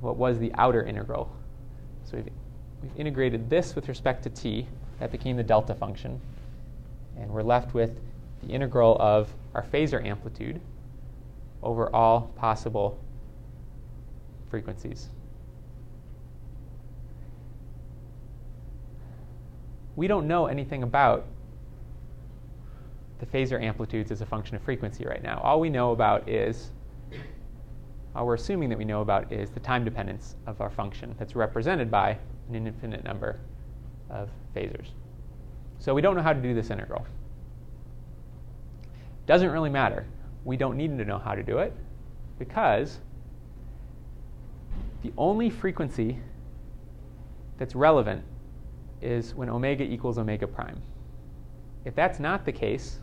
Speaker 1: what was the outer integral. So we've, we've integrated this with respect to t. That became the delta function. And we're left with the integral of our phasor amplitude over all possible frequencies. We don't know anything about the phasor amplitudes as a function of frequency right now. All we know about is, all we're assuming that we know about is the time dependence of our function that's represented by an infinite number of phasors. So we don't know how to do this integral. Doesn't really matter. We don't need to know how to do it because the only frequency that's relevant is when omega equals omega prime. If that's not the case,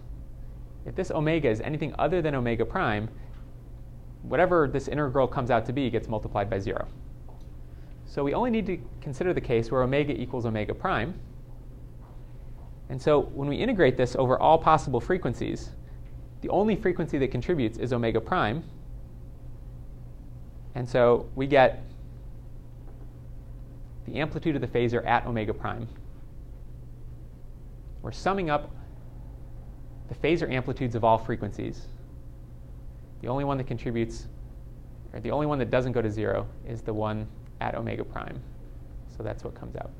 Speaker 1: if this omega is anything other than omega prime, whatever this integral comes out to be gets multiplied by 0. So we only need to consider the case where omega equals omega prime. And so when we integrate this over all possible frequencies, the only frequency that contributes is omega prime. And so we get the amplitude of the phasor at omega prime. We're summing up the phasor amplitudes of all frequencies. The only one that contributes, or the only one that doesn't go to zero, is the one at omega prime. So that's what comes out.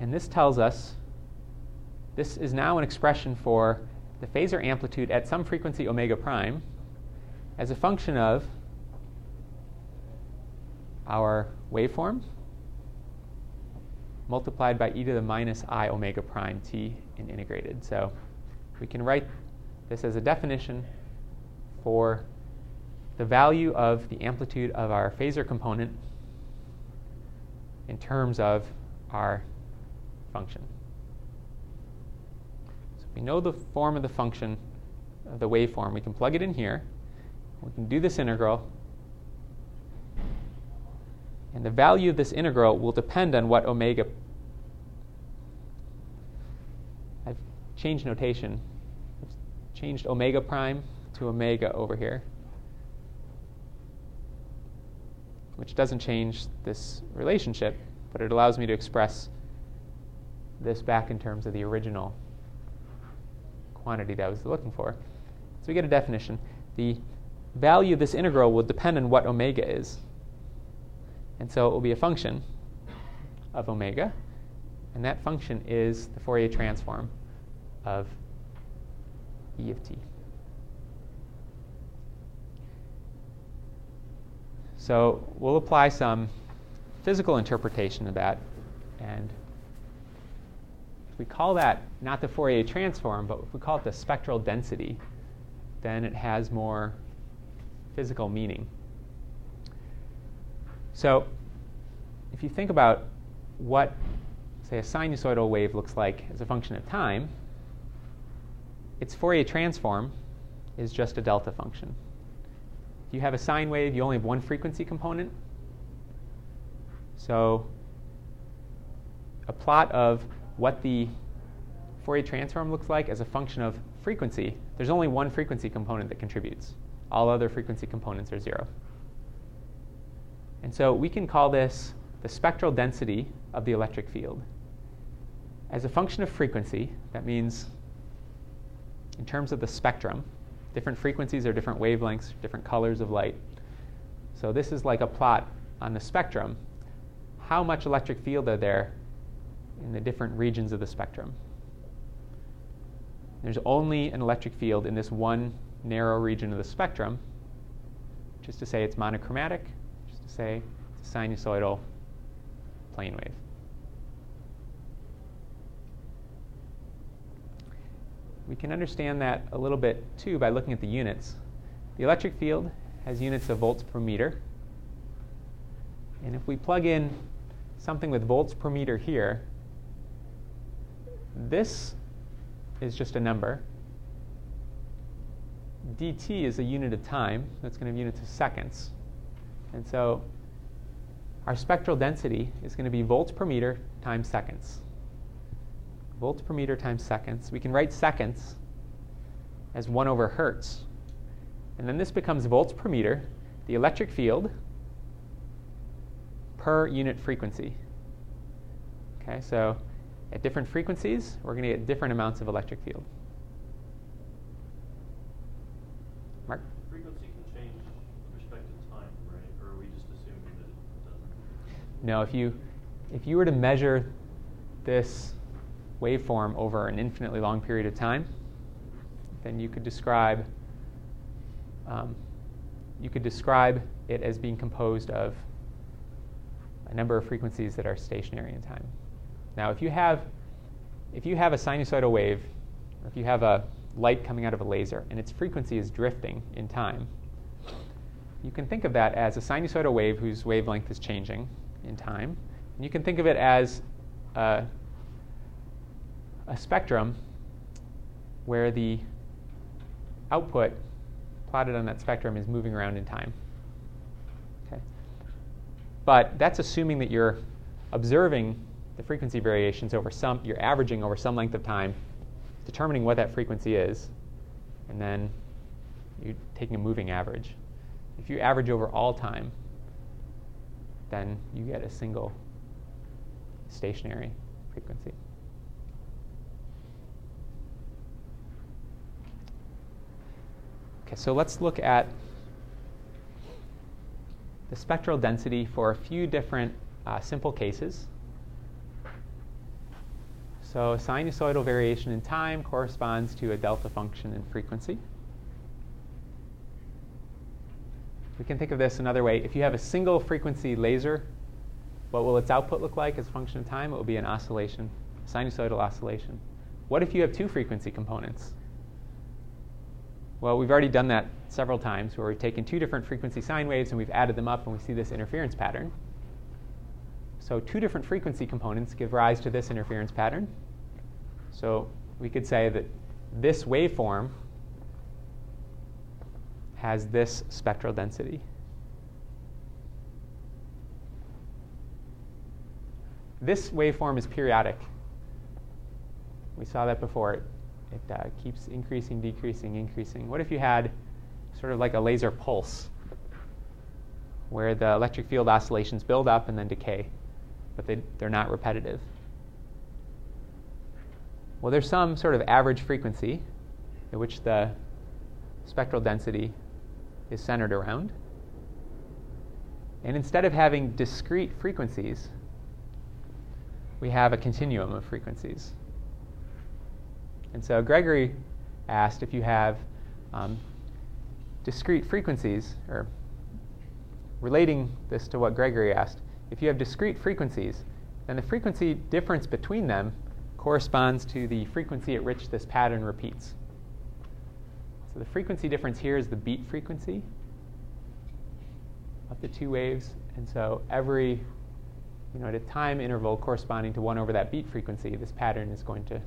Speaker 1: And this tells us this is now an expression for the phasor amplitude at some frequency omega prime as a function of our waveform multiplied by e to the minus i omega prime t and integrated. So we can write this as a definition for the value of the amplitude of our phasor component in terms of our function. So if we know the form of the function of the waveform. We can plug it in here. We can do this integral. And the value of this integral will depend on what omega. I've changed notation. I've changed omega prime to omega over here, which doesn't change this relationship, but it allows me to express this back in terms of the original quantity that I was looking for. So we get a definition. The value of this integral will depend on what omega is. And so it will be a function of omega, and that function is the Fourier transform of E of t. So we'll apply some physical interpretation of that, and if we call that not the Fourier transform, but if we call it the spectral density, then it has more physical meaning. So if you think about what, say, a sinusoidal wave looks like as a function of time, its Fourier transform is just a delta function. If you have a sine wave, you only have one frequency component. So a plot of what the Fourier transform looks like as a function of frequency, there's only one frequency component that contributes. All other frequency components are zero. And so we can call this the spectral density of the electric field. As a function of frequency, that means in terms of the spectrum, different frequencies are different wavelengths, different colors of light. So this is like a plot on the spectrum. How much electric field are there in the different regions of the spectrum? There's only an electric field in this one narrow region of the spectrum, which is to say it's monochromatic, say it's a sinusoidal plane wave. We can understand that a little bit too by looking at the units. The electric field has units of volts per meter. And if we plug in something with volts per meter here, this is just a number. dt is a unit of time. That's going to be units of seconds. And so our spectral density is going to be volts per meter times seconds. Volts per meter times seconds. We can write seconds as 1 over hertz. And then this becomes volts per meter, the electric field per unit frequency. Okay, so at different frequencies, we're going to get different amounts of electric field. Mark?
Speaker 5: Frequency can change with respect to time, right? Or are we just assuming that it doesn't?
Speaker 1: If you if you were to measure this waveform over an infinitely long period of time, then you could describe um, you could describe it as being composed of a number of frequencies that are stationary in time. Now, if you have if you have a sinusoidal wave, or if you have a light coming out of a laser and its frequency is drifting in time, you can think of that as a sinusoidal wave whose wavelength is changing in time. And you can think of it as a, a spectrum where the output plotted on that spectrum is moving around in time. Okay? But that's assuming that you're observing the frequency variations over some, you're averaging over some length of time, determining what that frequency is, and then you're taking a moving average. If you average over all time, then you get a single stationary frequency. Okay, so let's look at the spectral density for a few different uh, simple cases. So sinusoidal variation in time corresponds to a delta function in frequency. We can think of this another way. If you have a single frequency laser, what will its output look like as a function of time? It will be an oscillation, sinusoidal oscillation. What if you have two frequency components? Well, we've already done that several times where we've taken two different frequency sine waves and we've added them up and we see this interference pattern. So two different frequency components give rise to this interference pattern. So we could say that this waveform has this spectral density. This waveform is periodic. We saw that before. It, it uh, keeps increasing, decreasing, increasing. What if you had sort of like a laser pulse where the electric field oscillations build up and then decay, but they, they're not repetitive? Well, there's some sort of average frequency at which the spectral density is centered around. And instead of having discrete frequencies, we have a continuum of frequencies. And so Gregory asked if you have um, discrete frequencies, or relating this to what Gregory asked, if you have discrete frequencies, then the frequency difference between them corresponds to the frequency at which this pattern repeats. So the frequency difference here is the beat frequency of the two waves. And so every, you know, at a time interval corresponding to 1 over that beat frequency, this pattern is going to,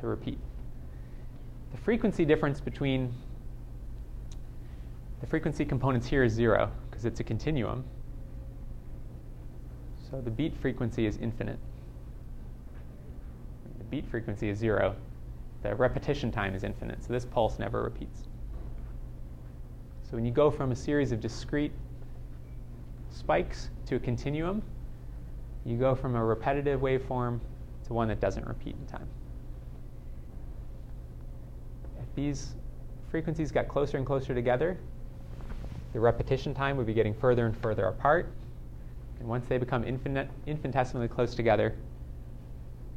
Speaker 1: to repeat. The frequency difference between the frequency components here is 0 because it's a continuum. So the beat frequency is infinite. The beat frequency is 0. The repetition time is infinite. So this pulse never repeats. So when you go from a series of discrete spikes to a continuum, you go from a repetitive waveform to one that doesn't repeat in time. If these frequencies got closer and closer together, the repetition time would be getting further and further apart. And once they become infinite, infinitesimally close together,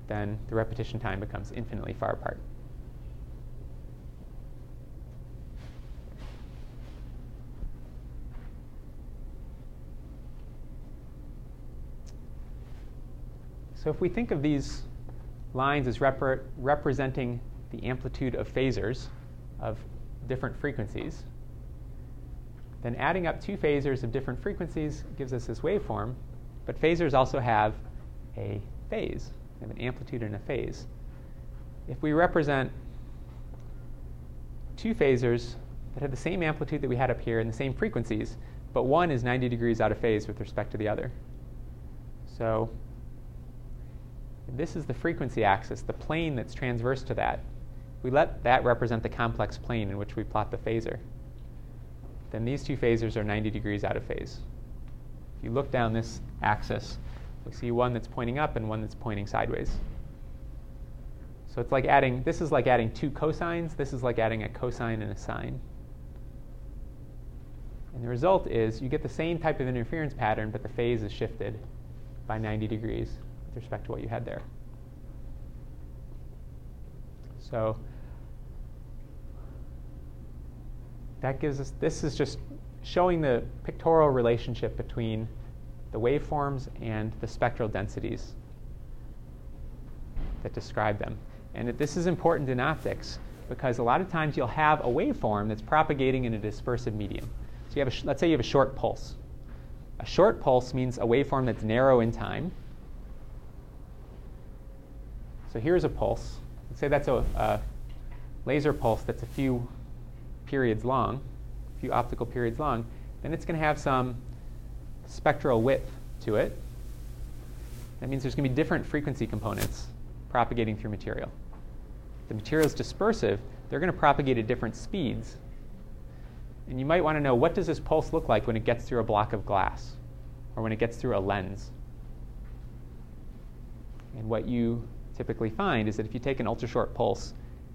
Speaker 1: then the repetition time becomes infinitely far apart. So if we think of these lines as repre- representing the amplitude of phasors of different frequencies, then adding up two phasors of different frequencies gives us this waveform. But phasors also have a phase, they have an amplitude and a phase. If we represent two phasors that have the same amplitude that we had up here and the same frequencies, but one is 90 degrees out of phase with respect to the other. So this is the frequency axis, the plane that's transverse to that. We let that represent the complex plane in which we plot the phasor. Then these two phasors are 90 degrees out of phase. If you look down this axis, we see one that's pointing up and one that's pointing sideways. So it's like adding, this is like adding two cosines, this is like adding a cosine and a sine. And the result is you get the same type of interference pattern, but the phase is shifted by 90 degrees with respect to what you had there. So that gives us, this is just showing the pictorial relationship between the waveforms and the spectral densities that describe them. And this is important in optics because a lot of times you'll have a waveform that's propagating in a dispersive medium. So you have a, let's say you have a short pulse. A short pulse means a waveform that's narrow in time so here's a pulse. Let's say that's a, a laser pulse that's a few periods long, a few optical periods long. Then it's going to have some spectral width to it. That means there's going to be different frequency components propagating through material. The material is dispersive, they're going to propagate at different speeds. And you might want to know what does this pulse look like when it gets through a block of glass or when it gets through a lens? And what you typically find is that if you take an ultra short pulse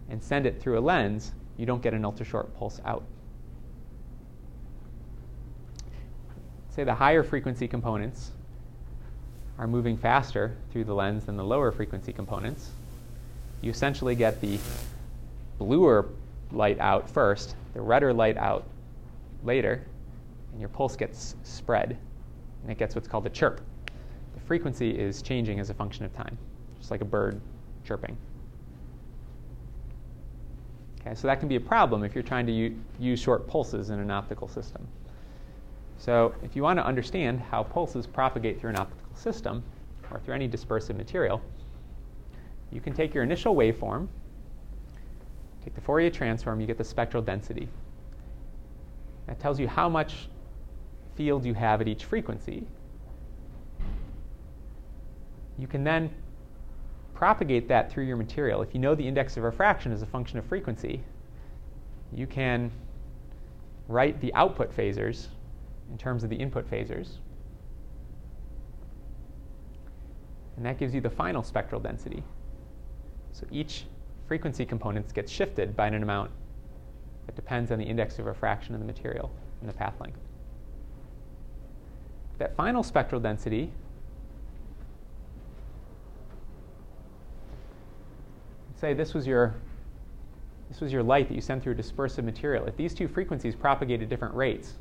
Speaker 1: and send it through a lens, you don't get an ultra short pulse out. Say the higher frequency components are moving faster through the lens than the lower frequency components. you essentially get the bluer light out first, the redder light out later, and your pulse gets spread, and it gets what's called a chirp. The frequency is changing as a function of time, just like a bird chirping. Okay, so that can be a problem if you're trying to u- use short pulses in an optical system. So if you want to understand how pulses propagate through an optical system or through any dispersive material, you can take your initial waveform, take the Fourier transform, you get the spectral density. That tells you how much field you have at each frequency. You can then propagate that through your material. If you know the index of refraction is a function of frequency, you can write the output phasors in terms of the input phasors. And that gives you the final spectral density. So each frequency component gets shifted by an amount that depends on the index of refraction of the material and the path length. That final spectral density say this was your this was your light that you sent through a dispersive material. If these two frequencies propagate at different rates,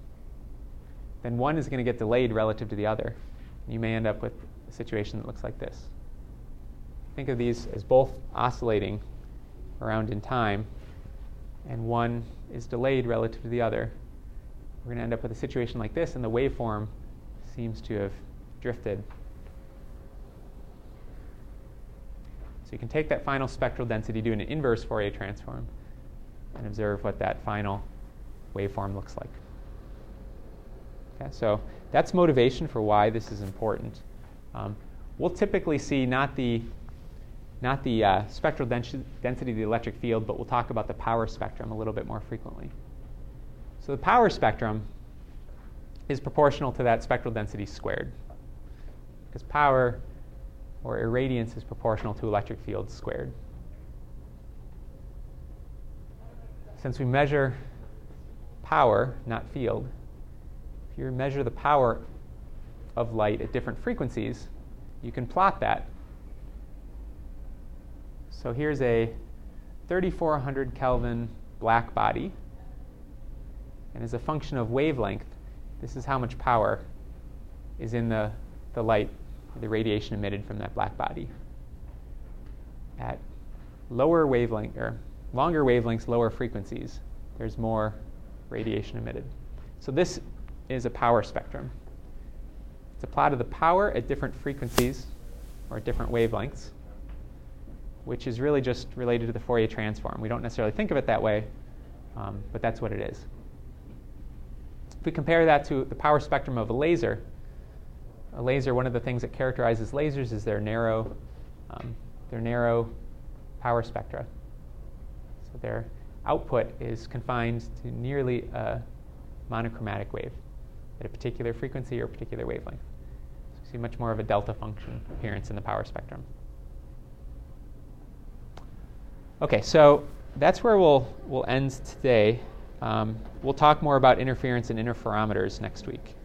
Speaker 1: then one is going to get delayed relative to the other. You may end up with a situation that looks like this. Think of these as both oscillating around in time, and one is delayed relative to the other. We're going to end up with a situation like this, and the waveform seems to have drifted. So you can take that final spectral density, do an inverse Fourier transform, and observe what that final waveform looks like. Okay, so that's motivation for why this is important. Um, we'll typically see not the not the uh, spectral dens- density of the electric field, but we'll talk about the power spectrum a little bit more frequently. So the power spectrum is proportional to that spectral density squared, because power or irradiance is proportional to electric field squared. Since we measure power, not field, if you measure the power of light at different frequencies, you can plot that. So here's a 3400 Kelvin black body. And as a function of wavelength, this is how much power is in the, the light, the radiation emitted from that black body. At lower wavelength or longer wavelengths, lower frequencies, there's more radiation emitted. So this is a power spectrum. It's a plot of the power at different frequencies or different wavelengths, which is really just related to the Fourier transform. We don't necessarily think of it that way, um, but that's what it is. If we compare that to the power spectrum of a laser, a laser, one of the things that characterizes lasers is their narrow, um, their narrow power spectra. So their output is confined to nearly a monochromatic wave at a particular frequency or a particular wavelength. So you see much more of a delta function appearance in the power spectrum. Okay, so that's where we'll, we'll end today. Um, we'll talk more about interference and interferometers next week.